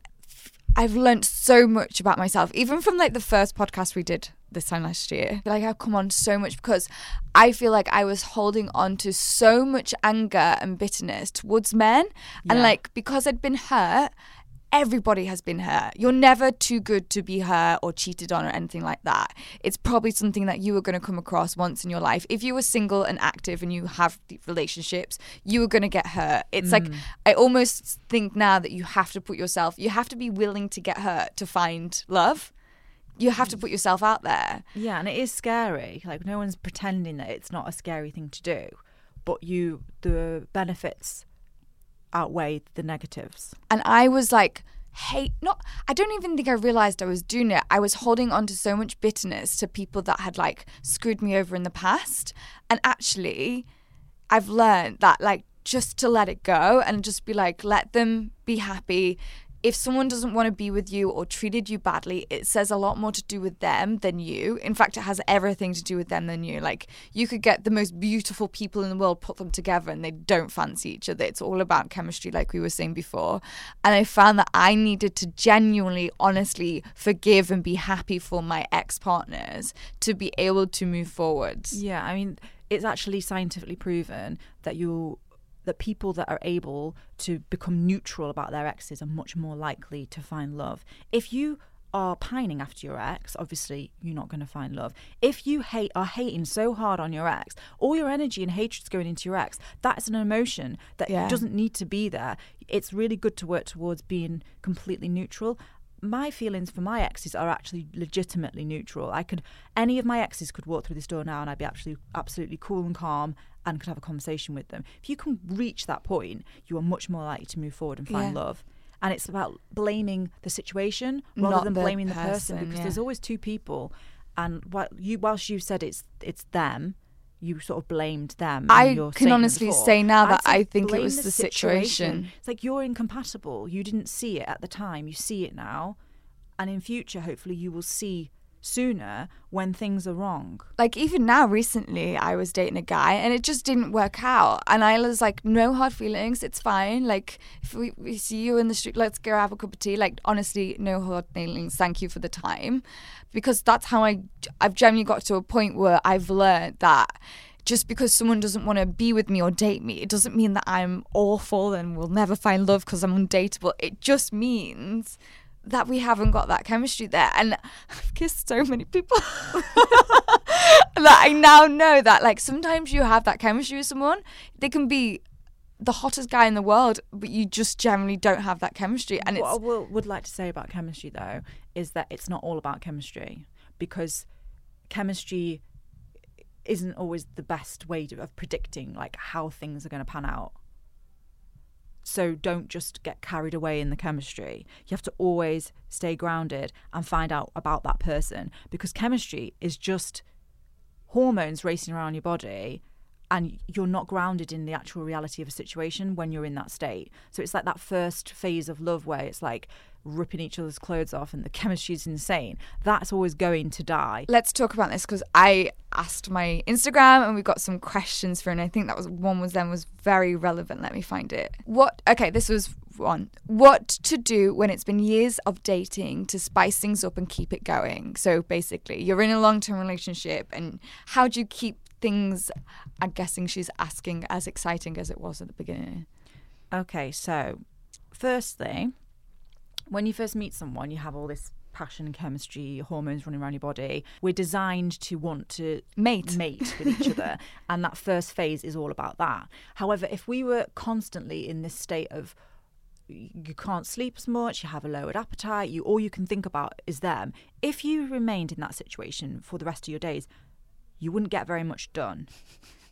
I've learned so much about myself, even from like the first podcast we did this time last year. Like I've come on so much because I feel like I was holding on to so much anger and bitterness towards men, and like because I'd been hurt. Everybody has been hurt. You're never too good to be hurt or cheated on or anything like that. It's probably something that you are going to come across once in your life. If you were single and active and you have deep relationships, you are going to get hurt. It's like, mm. I almost think now that you have to put yourself, you have to be willing to get hurt to find love. You have to put yourself out there. Yeah, and it is scary. Like no one's pretending that it's not a scary thing to do, but you the benefits outweigh the negatives. and I was like, hey, not. I don't even think I realized I was doing it. I was holding on to so much bitterness to people that had like screwed me over in the past, and actually, I've learned that like just to let it go and just be like, let them be happy. If someone doesn't want to be with you or treated you badly, it says a lot more to do with them than you. In fact, it has everything to do with them than you. Like, you could get the most beautiful people in the world, put them together, and they don't fancy each other. It's all about chemistry, like we were saying before. And I found that I needed to genuinely, honestly forgive and be happy for my ex partners to be able to move forwards. Yeah, I mean, it's actually scientifically proven that you that people that are able to become neutral about their exes are much more likely to find love. If you are pining after your ex, obviously you're not going to find love. If you hate are hating so hard on your ex, all your energy and hatred's going into your ex. That's an emotion that Yeah. doesn't need to be there. It's really good to work towards being completely neutral. My feelings for my exes are actually legitimately neutral. I could any of my exes could walk through this door now and I'd be absolutely absolutely cool and calm and could have a conversation with them. If you can reach that point, you are much more likely to move forward and find Yeah. love. And it's about blaming the situation rather Not than the blaming the person person, because yeah. there's always two people. And while you, whilst you said it's it's them, you sort of blamed them. I can honestly before. say now that say I think it was the situation. It's like you're incompatible. You didn't see it at the time. You see it now, and in future, hopefully, you will see sooner when things are wrong. Like even now, recently, I was dating a guy and it just didn't work out. And I was like, no hard feelings, it's fine. Like if we, we see you in the street, let's go have a cup of tea. Like honestly, no hard feelings. Thank you for the time, because that's how I I've generally got to a point where I've learned that just because someone doesn't want to be with me or date me, it doesn't mean that I'm awful and will never find love because I'm undateable. It just means that we haven't got that chemistry there. And I've kissed so many people [LAUGHS] that I now know that like sometimes you have that chemistry with someone. They can be the hottest guy in the world, but you just generally don't have that chemistry. And what I will, would like to say about chemistry, though, is that it's not all about chemistry because chemistry isn't always the best way to, of predicting like how things are going to pan out. So don't just get carried away in the chemistry. You have to always stay grounded and find out about that person because chemistry is just hormones racing around your body and you're not grounded in the actual reality of a situation when you're in that state. So it's like that first phase of love where it's like ripping each other's clothes off and the chemistry is insane. That's always going to die. let's talk about this because I asked my Instagram and we got some questions for, and I think that was one was then was very relevant. Let me find it. What? Okay, this was one. What to do when it's been years of dating to spice things up and keep it going? So basically, you're in a long term relationship, and how do you keep things? I'm guessing she's asking as exciting as it was at the beginning. Okay, so firstly, when you first meet someone, you have all this passion, chemistry, hormones running around your body. We're designed to want to Mate. mate with each other, [LAUGHS] and that first phase is all about that. However, if we were constantly in this state of you can't sleep as much, you have a lowered appetite, you all you can think about is them. If you remained in that situation for the rest of your days, you wouldn't get very much done.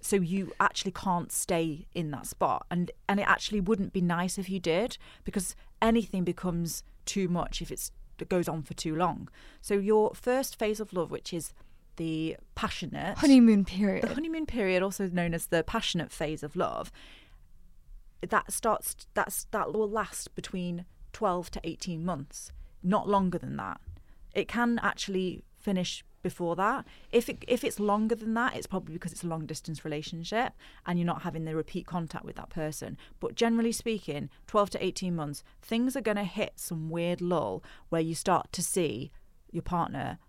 So you actually can't stay in that spot. And and it actually wouldn't be nice if you did, because anything becomes too much if it's it goes on for too long. So your first phase of love, which is the passionate Honeymoon period. the honeymoon period, also known as the passionate phase of love, that starts that's that will last between twelve to eighteen months, not longer than that. It can actually finish before that. If it if it's longer than that, it's probably because it's a long distance relationship and you're not having the repeat contact with that person. But generally speaking, twelve to eighteen months, things are gonna hit some weird lull where you start to see your partner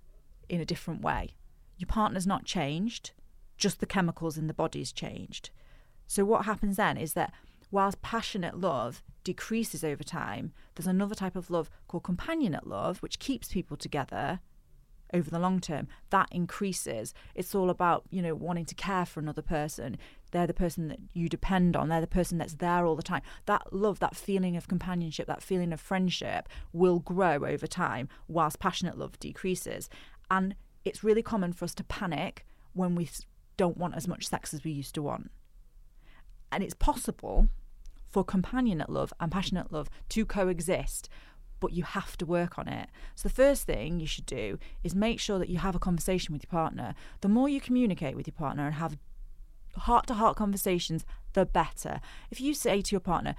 in a different way. Your partner's not changed, just the chemicals in the body's changed. So what happens then is that whilst passionate love decreases over time, there's another type of love called companionate love, which keeps people together over the long term. That increases. It's all about, you know, wanting to care for another person. They're the person that you depend on. They're the person that's there all the time. That love, that feeling of companionship, that feeling of friendship will grow over time whilst passionate love decreases. And it's really common for us to panic when we don't want as much sex as we used to want. And it's possible for companionate love and passionate love to coexist, but you have to work on it. So, the first thing you should do is make sure that you have a conversation with your partner. The more you communicate with your partner and have heart to heart conversations, the better. If you say to your partner,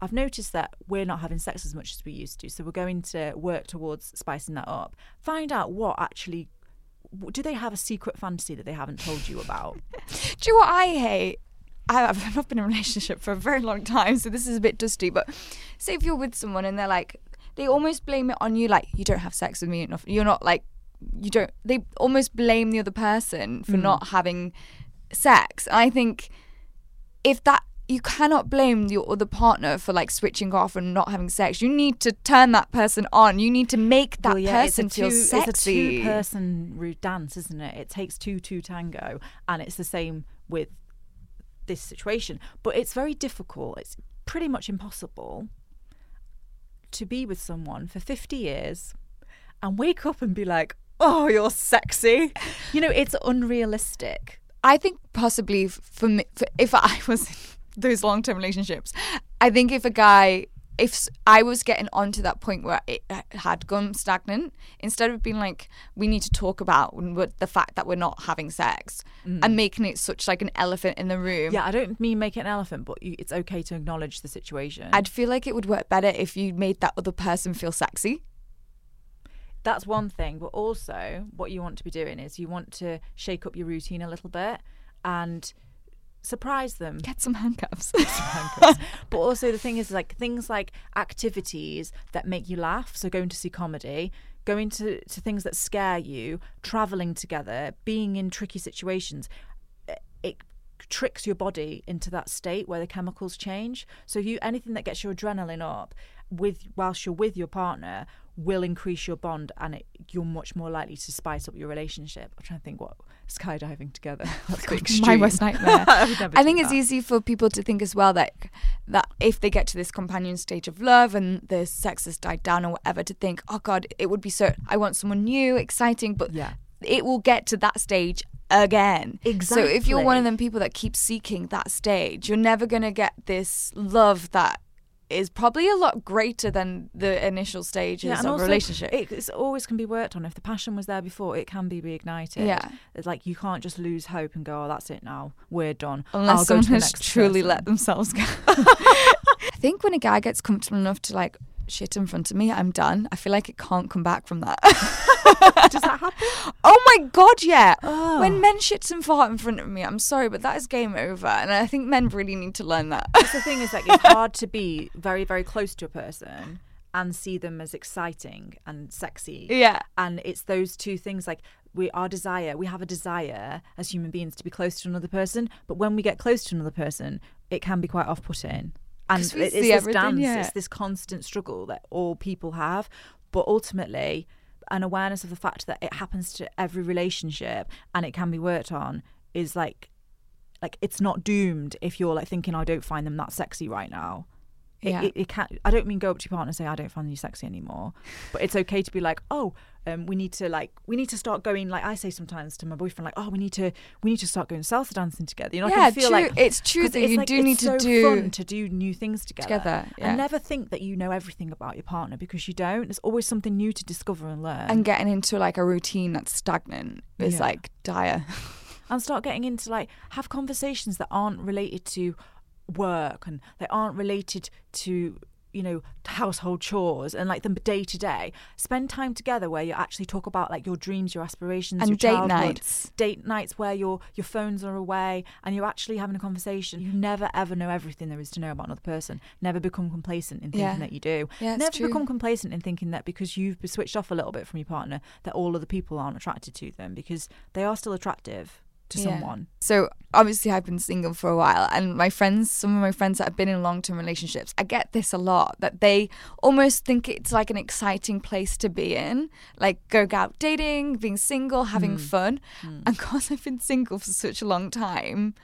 I've noticed that we're not having sex as much as we used to, so we're going to work towards spicing that up. Find out what actually do they have a secret fantasy that they haven't told you about? [LAUGHS] Do you know what I hate? [LAUGHS] I've not been in a relationship for a very long time, so this is a bit dusty. But say if you're with someone and they're like, they almost blame it on you, like you don't have sex with me enough. You're not like, you don't. They almost blame the other person for mm. not having sex. And I think if that you cannot blame your other partner for like switching off and not having sex. You need to turn that person on. You need to make that Well, yeah, person feel two, sexy. It's a two-person root dance, isn't it? It takes two to tango, and it's the same with this situation. But it's very difficult. It's pretty much impossible to be with someone for 50 years and wake up and be like, "Oh, you're sexy." You know, it's unrealistic. I think possibly for me, for, if I [LAUGHS] was in those long term relationships, I think if a guy, if I was getting onto that point where it had gone stagnant, instead of being like, we need to talk about the fact that we're not having sex mm. and making it such like an elephant in the room. Yeah, I don't mean make it an elephant, but you, it's okay to acknowledge the situation. I'd feel like it would work better if you made that other person feel sexy. that's one thing. But also, what you want to be doing is you want to shake up your routine a little bit and surprise them. Get some handcuffs. [LAUGHS] but also the thing is like things like activities that make you laugh. So going to see comedy, going to, to things that scare you, traveling together, being in tricky situations. Eh, it tricks your body into that state where the chemicals change. So you anything that gets your adrenaline up with whilst you're with your partner will increase your bond and it, you're much more likely to spice up your relationship. I'm trying to think what skydiving together. [LAUGHS] That's my worst [LAUGHS] nightmare. I, think it's that. easy for people to think as well that that if they get to this companion stage of love and the sex has died down or whatever, to think, oh God, it would be so. I want someone new, exciting, but Yeah. it will get to that stage again. Exactly. So if you're one of them people that keep seeking that stage, you're never gonna get this love that is probably a lot greater than the initial stages and of a relationship. It it's always can be worked on. If the passion was there before, it can be reignited. Yeah. It's like you can't just lose hope and go, "Oh, that's it now. We're done." I'll Unless go someone has truly person." let themselves go. [LAUGHS] I think when a guy gets comfortable enough to like shit in front of me, I'm done. I feel like it can't come back from that. [LAUGHS] Does that happen? [LAUGHS] oh my god, yeah. Oh. When men shit and fart in front of me, I'm sorry, but that is game over. And I think men really need to learn that. That's the thing is like it's hard to be [LAUGHS] very very close to a person and see them as exciting and sexy. yeah. And it's those two things like we our desire, we have a desire as human beings to be close to another person, but when we get close to another person, it can be quite off-putting. And 'Cause we it- it's this dance, yeah. it's this constant struggle that all people have, but ultimately an awareness of the fact that it happens to every relationship and it can be worked on is like like it's not doomed if you're like thinking I don't find them that sexy right now. It, Yeah. it, it can't. I don't mean go up to your partner and say I don't find you sexy anymore, [LAUGHS] but it's okay to be like, oh, um, we need to like we need to start going. Like I say sometimes to my boyfriend, like, oh, we need to we need to start going salsa dancing together. You know, I yeah, can feel true. like it's true that it's you like, do need to do fun to do new things together. together. Yeah. And never think that you know everything about your partner because you don't. There's always something new to discover and learn. and getting into like a routine that's stagnant is Yeah. like dire. and start getting into like have conversations that aren't related to work and they aren't related to you know household chores and like the day to day spend time together where you actually talk about like your dreams your aspirations And your date childhood. nights. date nights where your your phones are away and you're actually having a conversation you never ever know everything there is to know about another person never become complacent in thinking Yeah. that you do Yeah, never true. become complacent in thinking that because you've been switched off a little bit from your partner that all other people aren't attracted to them because they are still attractive to Yeah. someone So obviously I've been single for a while and my friends some of my friends that have been in long term relationships, I get this a lot that they almost think it's like an exciting place to be in. Like go out dating, being single, having hmm. fun. Hmm. And [LAUGHS] because I've been single for such a long time,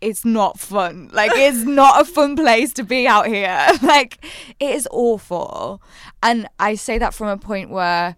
it's not fun. Like it's [LAUGHS] not a fun place to be out here. [LAUGHS] Like it is awful. And I say that from a point where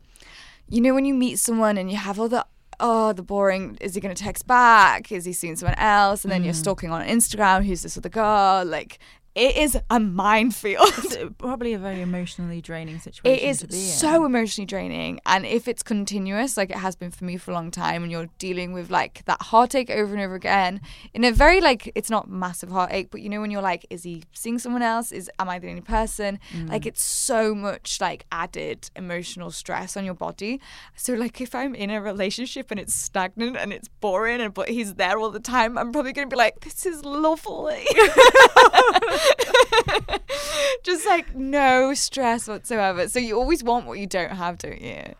you know when you meet someone and you have all the oh the boring is he going to text back? Is he seeing someone else? And then you're mm. stalking on instagram. Who's this other girl? Like it is a minefield It's probably a very emotionally draining situation. it is to be in. so emotionally draining and if it's continuous like it has been for me for a long time and you're dealing with like that heartache over and over again in a very like it's not massive heartache but you know when you're like is he seeing someone else is am i the only person Mm. like it's so much like added emotional stress on your body so like if i'm in a relationship and it's stagnant and it's boring and but he's there all the time i'm probably going to be like this is lovely [LAUGHS] [LAUGHS] [LAUGHS] just like no stress whatsoever. So you always want what you don't have, don't you?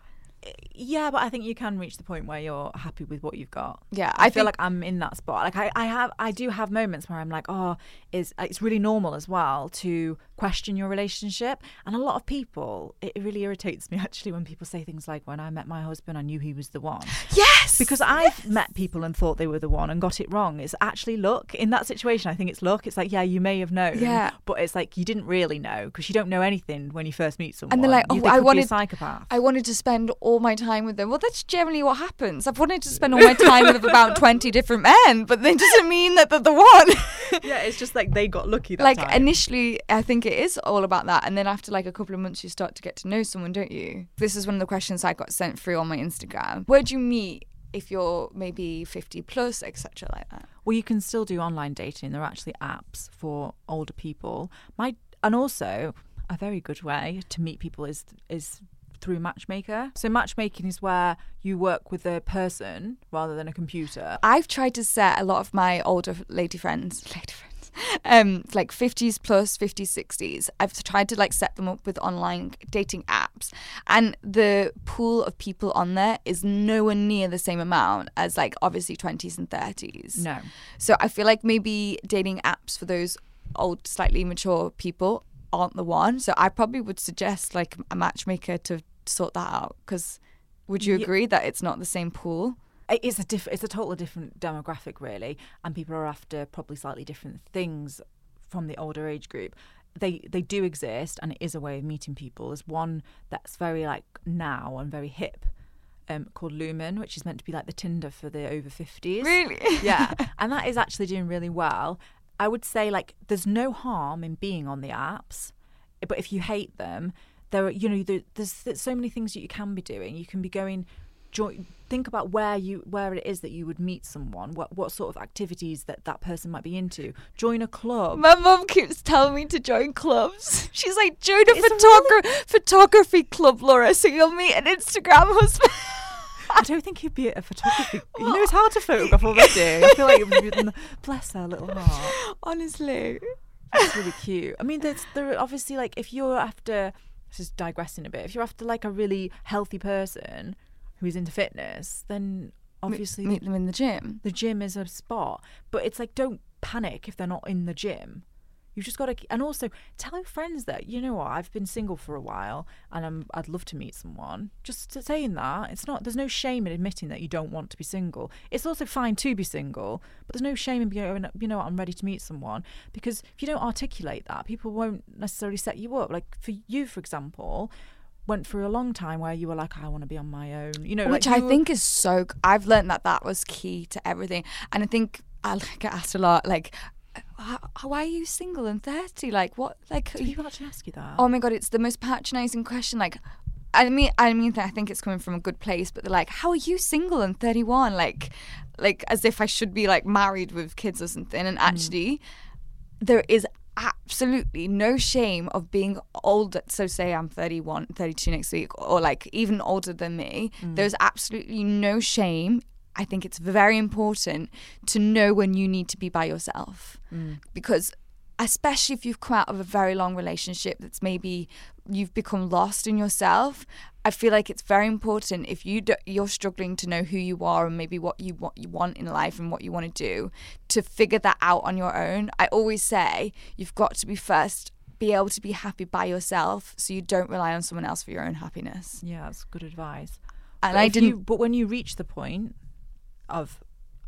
Yeah, but I think you can reach the point where you're happy with what you've got. Yeah, I, I feel like I'm in that spot. Like I, I have, I do have moments where I'm like, oh, is uh, it's really normal as well to question your relationship. And a lot of people, it really irritates me [LAUGHS] actually when people say things like, "When I met my husband, I knew he was the one." Yes, Because I've met people and thought they were the one and got it wrong. It's actually luck. In that situation, I think it's luck. It's like, yeah, you may have known, Yeah. but it's like you didn't really know because you don't know anything when you first meet someone. and they're like, oh, they I wanted, psychopath. I wanted to spend all my time with them. Well, that's generally what happens. I've wanted to spend all my time with about [LAUGHS] twenty different men, but that doesn't mean that they're the one. [LAUGHS] yeah, it's just like they got lucky that like time. initially i think it is all about that and then after like a couple of months you start to get to know someone don't you this is one of the questions i got sent through on my instagram where'd you meet if you're maybe 50 plus etc like that Well, you can still do online dating. There are actually apps for older people. My and also a very good way to meet people is is through Matchmaker. So matchmaking is where you work with a person rather than a computer. I've tried to set a lot of my older lady friends, [LAUGHS] lady friends, um, like 50s plus, 50s, 60s. I've tried to like set them up with online dating apps, and the pool of people on there is nowhere near the same amount as like obviously 20s and 30s. No. So I feel like maybe dating apps for those old, slightly mature people aren't the one. So I probably would suggest like a matchmaker to sort that out because would you agree that it's not the same pool? It is a diff- it's a totally different demographic really and people are after probably slightly different things from the older age group. They they do exist and it is a way of meeting people. There's one that's very like now and very hip um, called Lumen which is meant to be like the Tinder for the over 50s Really? [LAUGHS] yeah [LAUGHS] and that is actually doing really well. I would say like there's no harm in being on the apps but if you hate them there are you know there, there's, there's so many things that you can be doing. You can be going join think about where you where it is that you would meet someone what what sort of activities that that person might be into join a club My mum keeps telling me to join clubs. [LAUGHS] She's like, join a photogra- photography club, Laura, so you'll meet an Instagram husband. I don't think he'd be a photography. You know, it's hard to photograph already. I feel like bless her little heart. [LAUGHS] Honestly. It's really cute. I mean, there's there are obviously like if you're after this is digressing a bit. If you're after like a really healthy person who's into fitness, then obviously meet them in the gym. the gym is a spot. But it's like don't panic if they're not in the gym. You've just got to, and also tell your friends that you know what I've been single for a while, and I'm I'd love to meet someone. Just saying that it's not. There's no shame in admitting that you don't want to be single. It's also fine to be single, but there's no shame in being, you know, what, I'm ready to meet someone. Because if you don't articulate that, people won't necessarily set you up. Like for you, for example, went through a long time where you were like, I want to be on my own. You know, Which like I you were- think is so. I've learned that that was key to everything, and I think I get asked a lot, like, "Why are you single and 30? Like, what? Like, Do you- people actually ask you that? oh my god, it's the most patronizing question. Like, I mean, I mean, I think it's coming from a good place, but they're like, "How are you single and 31?" Like, like as if I should be like married with kids or something. And mm. actually, there is absolutely no shame of being older. So, say I'm 31, 32 next week, or like even older than me. Mm. There's absolutely no shame. I think it's very important to know when you need to be by yourself mm. because especially if you've come out of a very long relationship that's maybe you've become lost in yourself i feel like it's very important if you do, you're struggling to know who you are and maybe what you what you want in life and what you want to do to figure that out on your own i always say you've got to be first be able to be happy by yourself so you don't rely on someone else for your own happiness Yeah, that's good advice. and But i didn't you- but when you reach the point of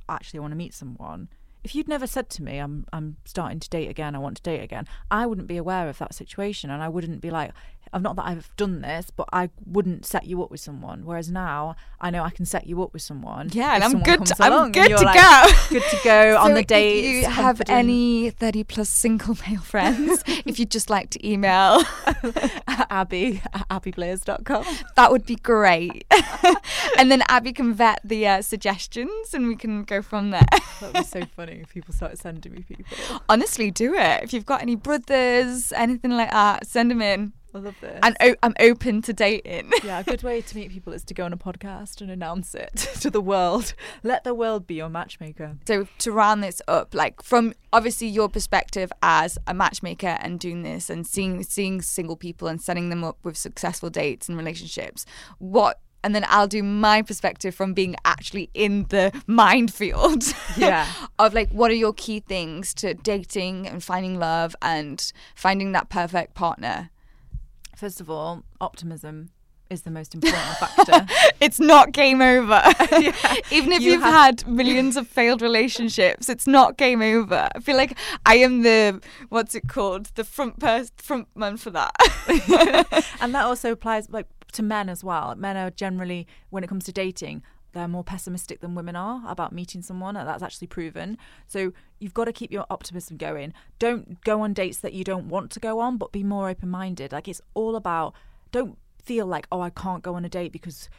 actually I want to meet someone, if you'd never said to me, "I'm I'm starting to date again. I want to date again," I wouldn't be aware of that situation, and I wouldn't be like, "I'm not that I've done this," but I wouldn't set you up with someone. Whereas now, I know I can set you up with someone. Yeah, and if I'm good to- I'm good to like, go. [LAUGHS] Good to go on So the if date. you have any 30 plus single male [LAUGHS] friends, if you'd just like to email, [LAUGHS] Abby at abbyblaze.com. that would be great. and then Abby can vet the uh, suggestions and we can go from there. That would be so funny if people started sending me people. Honestly, do it. If you've got any brothers, anything like that, send them in. I love this. And o- I'm open to dating. yeah, a good way to meet people is to go on a podcast and announce it [LAUGHS] to the world. Let the world be your matchmaker. So to round this up, like from obviously your perspective as a matchmaker and doing this and seeing seeing single people and setting them up with successful dates and relationships, what and then I'll do my perspective from being actually in the minefield. [LAUGHS] Yeah. of like what are your key things to dating and finding love and finding that perfect partner. First of all, optimism is the most important [LAUGHS] factor. It's not game over. [LAUGHS] [LAUGHS] Even if You have had millions of failed relationships, it's not game over. I feel like I am the what's it called, the front pers- front man for that. and that also applies like to men as well. Men are generally, when it comes to dating, they're more pessimistic than women are about meeting someone. and That's actually proven. So you've got to keep your optimism going. Don't go on dates that you don't want to go on, but be more open minded. Like it's all about. Don't feel like oh I can't go on a date because.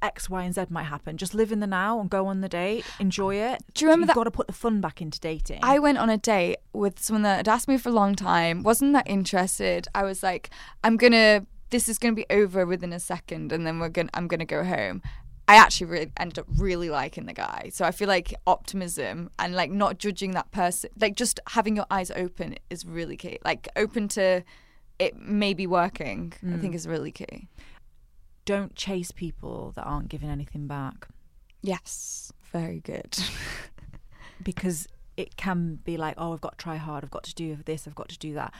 X, Y, and Z might happen. Just live in the now and go on the date. Enjoy it. Do you remember You've that- got to put the fun back into dating. I went on a date with someone that had asked me for a long time, wasn't that interested. I was like, I'm gonna this is going to be over within a second, and then we're gonna, I'm going to go home. I actually really ended up really liking the guy. So I feel like optimism and like not judging that person, like just having your eyes open is really key. Like open to it maybe working, I think hmm. is really key. Don't chase people that aren't giving anything back Yes, very good. [LAUGHS] because it can be like, oh, I've got to try hard. I've got to do this. I've got to do that.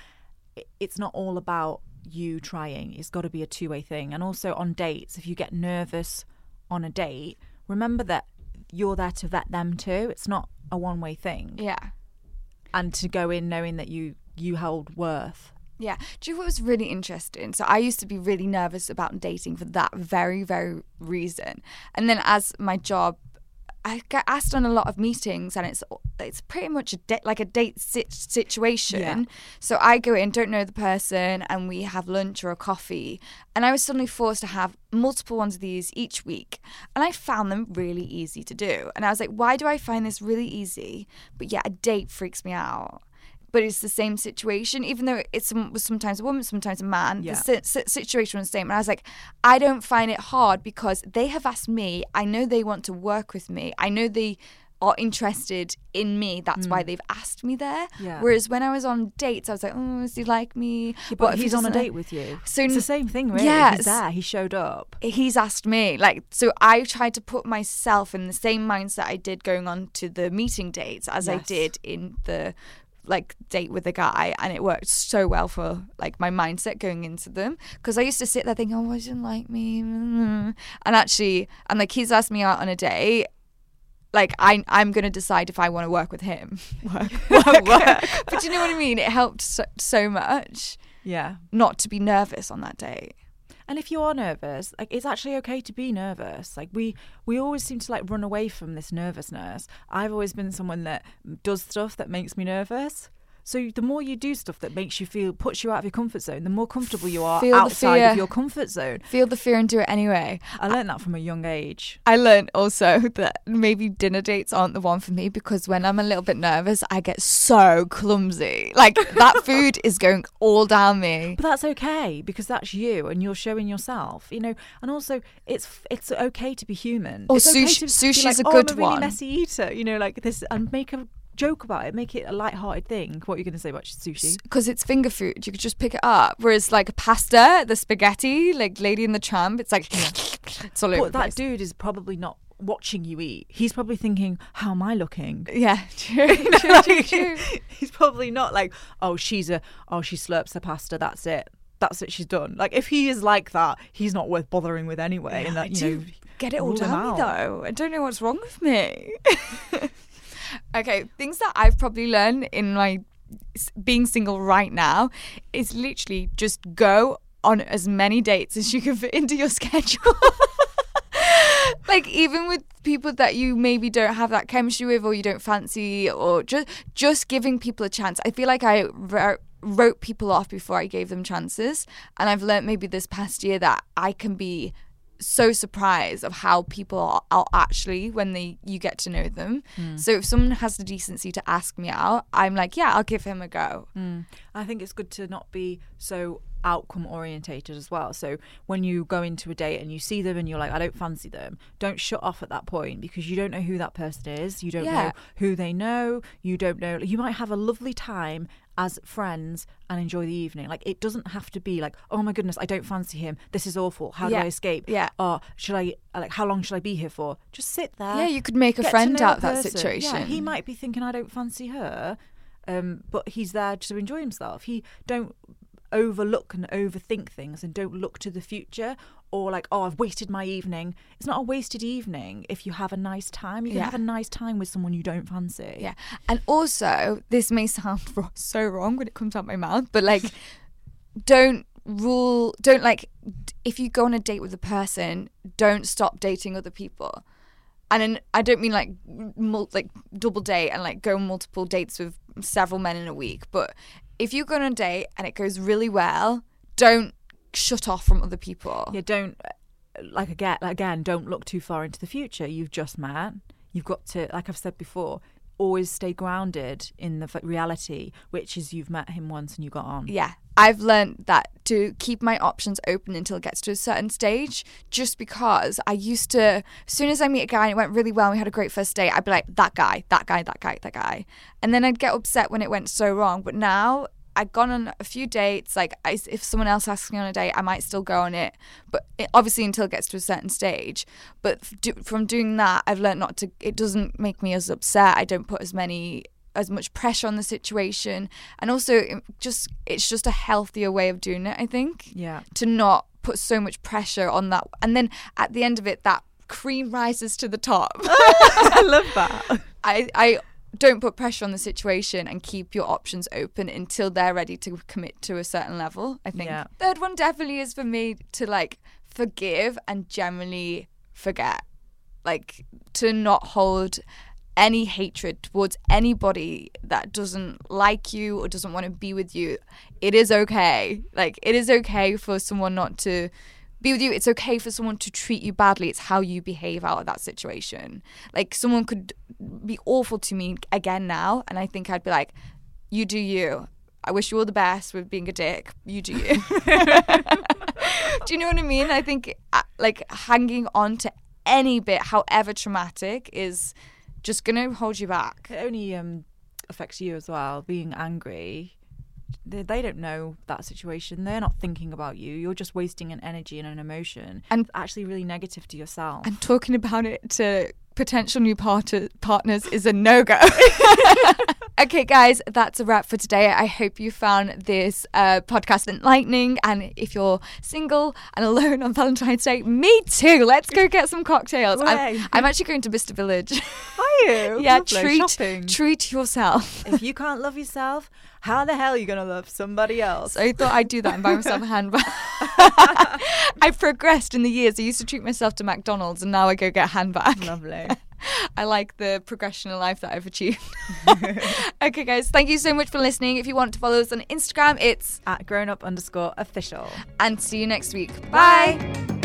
It's not all about you trying. It's got to be a two way thing. And also on dates, if you get nervous on a date, remember that you're there to vet them too. It's not a one way thing. yeah. And to go in knowing that you you hold worth. Yeah. Do you know what was really interesting? So I used to be really nervous about dating for that very, very reason. And then as my job, I get asked on a lot of meetings, and it's it's pretty much a da- like a date sit- situation. Yeah. So I go in, don't know the person, and we have lunch or a coffee, and I was suddenly forced to have multiple ones of these each week, and I found them really easy to do. And I was like, why do I find this really easy? But yet a date freaks me out but it's the same situation, even though it's was sometimes a woman, sometimes a man. Yeah. The si- si- situation was the same. And I was like, I don't find it hard because they have asked me. I know they want to work with me. I know they are interested in me. That's why they've asked me there. Mm. Yeah. Whereas when I was on dates, I was like, oh, does he like me? but What if he's on a date with you. So it's the same thing, really. Yes. He's there. He showed up. he's asked me like so i tried to put myself in the same mindset i did going on to the meeting dates as i did in the like date with a guy and it worked so well for like my mindset going into them because i used to sit there thinking oh why doesn't like me [LAUGHS] and actually and like he's asked me out on a date like I, I'm gonna decide if I want to work with him. [LAUGHS] Work, [LAUGHS] work, work. but you know what I mean? It helped so, so much Yeah. not to be nervous on that date. And if you are nervous, like it's actually okay to be nervous. Like we we always seem to like run away from this nervousness. I've always been someone that does stuff that makes me nervous. So the more you do stuff that makes you feel puts you out of your comfort zone, the more comfortable you are Feel the outside fear. of your comfort zone. Feel the fear and do it anyway. I learned that from a young age. I learned also [LAUGHS] that maybe dinner dates aren't the one for me because when I'm a little bit nervous, I get so clumsy. Like that [LAUGHS] food is going all down me. But that's okay because that's you and you're showing yourself, you know. And also, it's it's okay to be human. Oh, it's okay sushi- to be sushi's like, a oh, good I'm a really one." messy eater, you know, like this, and make a joke about it, make it a light-hearted thing. What are you going to say about sushi? Because it's finger food, you could just pick it up. Whereas like pasta, the spaghetti, like Lady in the Tramp, it's like [LAUGHS] it's all over But that place. dude is probably not watching you eat. He's probably thinking, "How am I looking?" Yeah, [LAUGHS] [LAUGHS] true, true, true, true. He's probably not like, "Oh, she's a oh, she slurps the pasta. That's it. That's it. She's done." Like if he is like that, he's not worth bothering with anyway. and I that you do know, get it all down though. I don't know what's wrong with me. Okay, things that I've probably learned in my being single right now is literally just go on as many dates as you can fit into your [LAUGHS] schedule. [LAUGHS] like even with people that you maybe don't have that chemistry with or you don't fancy or just just giving people a chance. I feel like I wrote wrote people off before I gave them chances and I've learned maybe this past year that I can be so surprised of how people are, actually when they you get to know them. Hmm. So if someone has the decency to ask me out, I'm like, yeah, I'll give him a go. Hmm. I think it's good to not be so outcome orientated as well. So when you go into a date and you see them and you're like, I don't fancy them, don't shut off at that point because you don't know who that person is. You don't Yeah. know who they know. You don't know. You might have a lovely time as friends and enjoy the evening. Like it doesn't have to be like, oh my goodness, I don't fancy him. This is awful. How Yeah. do I escape? Yeah. Or should I like how long should I be here for? Just sit there. Yeah, you could make a friend out of that situation. Yeah, he might be thinking I don't fancy her, um, but he's there to enjoy himself. He don't overlook and overthink things and don't look to the future or like oh I've wasted my evening. It's not a wasted evening if you have a nice time. You can Yeah. have a nice time with someone you don't fancy. Yeah. And also, this may sound [LAUGHS] so wrong when it comes out my mouth, but like, [LAUGHS] don't rule, don't like, if you go on a date with a person, don't stop dating other people. And then, I don't mean like mul- like double date and like go on multiple dates with several men in a week, but if you go on a date and it goes really well, don't shut off from other people. Yeah, don't uh, like again again don't look too far into the future. You've just met. You've got to like I've said before, always stay grounded in the reality, which is you've met him once and you got on. Yeah. I've learned that to keep my options open until it gets to a certain stage, just because I used to, as soon as I meet a guy and it went really well and we had a great first date, I'd be like, that guy, that guy, that guy, that guy. And then I'd get upset when it went so wrong. But now I've gone on a few dates. Like, I, if someone else asks me on a date, I might still go on it, but it, obviously until it gets to a certain stage. But do, from doing that, I've learned not to. It doesn't make me as upset. I don't put as many as much pressure on the situation, and also it just it's just a healthier way of doing it. I think Yeah. to not put so much pressure on that, and then at the end of it, that cream rises to the top. [LAUGHS] I love that. I, I don't put pressure on the situation and keep your options open until they're ready to commit to a certain level. I think Yeah. third one definitely is for me to like forgive and generally forget, like to not hold any hatred towards anybody that doesn't like you or doesn't want to be with you. It is okay. Like it is okay for someone not to be with you. It's okay for someone to treat you badly. It's how you behave out of that situation. Like someone could be awful to me again now, and I think I'd be like, "You do you." I wish you all the best with being a dick. You do you. [LAUGHS] do you know what I mean? I think uh, like hanging on to any bit, however traumatic, is just gonna hold you back. It only um, affects you as well. Being angry, they, they don't know that situation. They're not thinking about you. You're just wasting an energy and an emotion, And- it's actually really negative to yourself. And talking about it to potential new part- partners is a no go. [LAUGHS] okay, guys, that's a wrap for today. I hope you found this uh, podcast enlightening. And if you're single and alone on Valentine's Day, me too. Let's go get some cocktails. I'm, I'm actually going to Bicester Village. Are you? [LAUGHS] yeah, Lovely. treat Shopping. treat yourself. if you can't love yourself, how the hell are you gonna love somebody else? So I thought I'd do that and buy myself a [LAUGHS] handbag. [LAUGHS] I've progressed in the years. I used to treat myself to McDonald's and now I go get a handbag. Lovely. [LAUGHS] I like the progression of life that I've achieved. okay, guys, thank you so much for listening. If you want to follow us on Instagram, it's At grown up underscore official. and see you next week. Bye.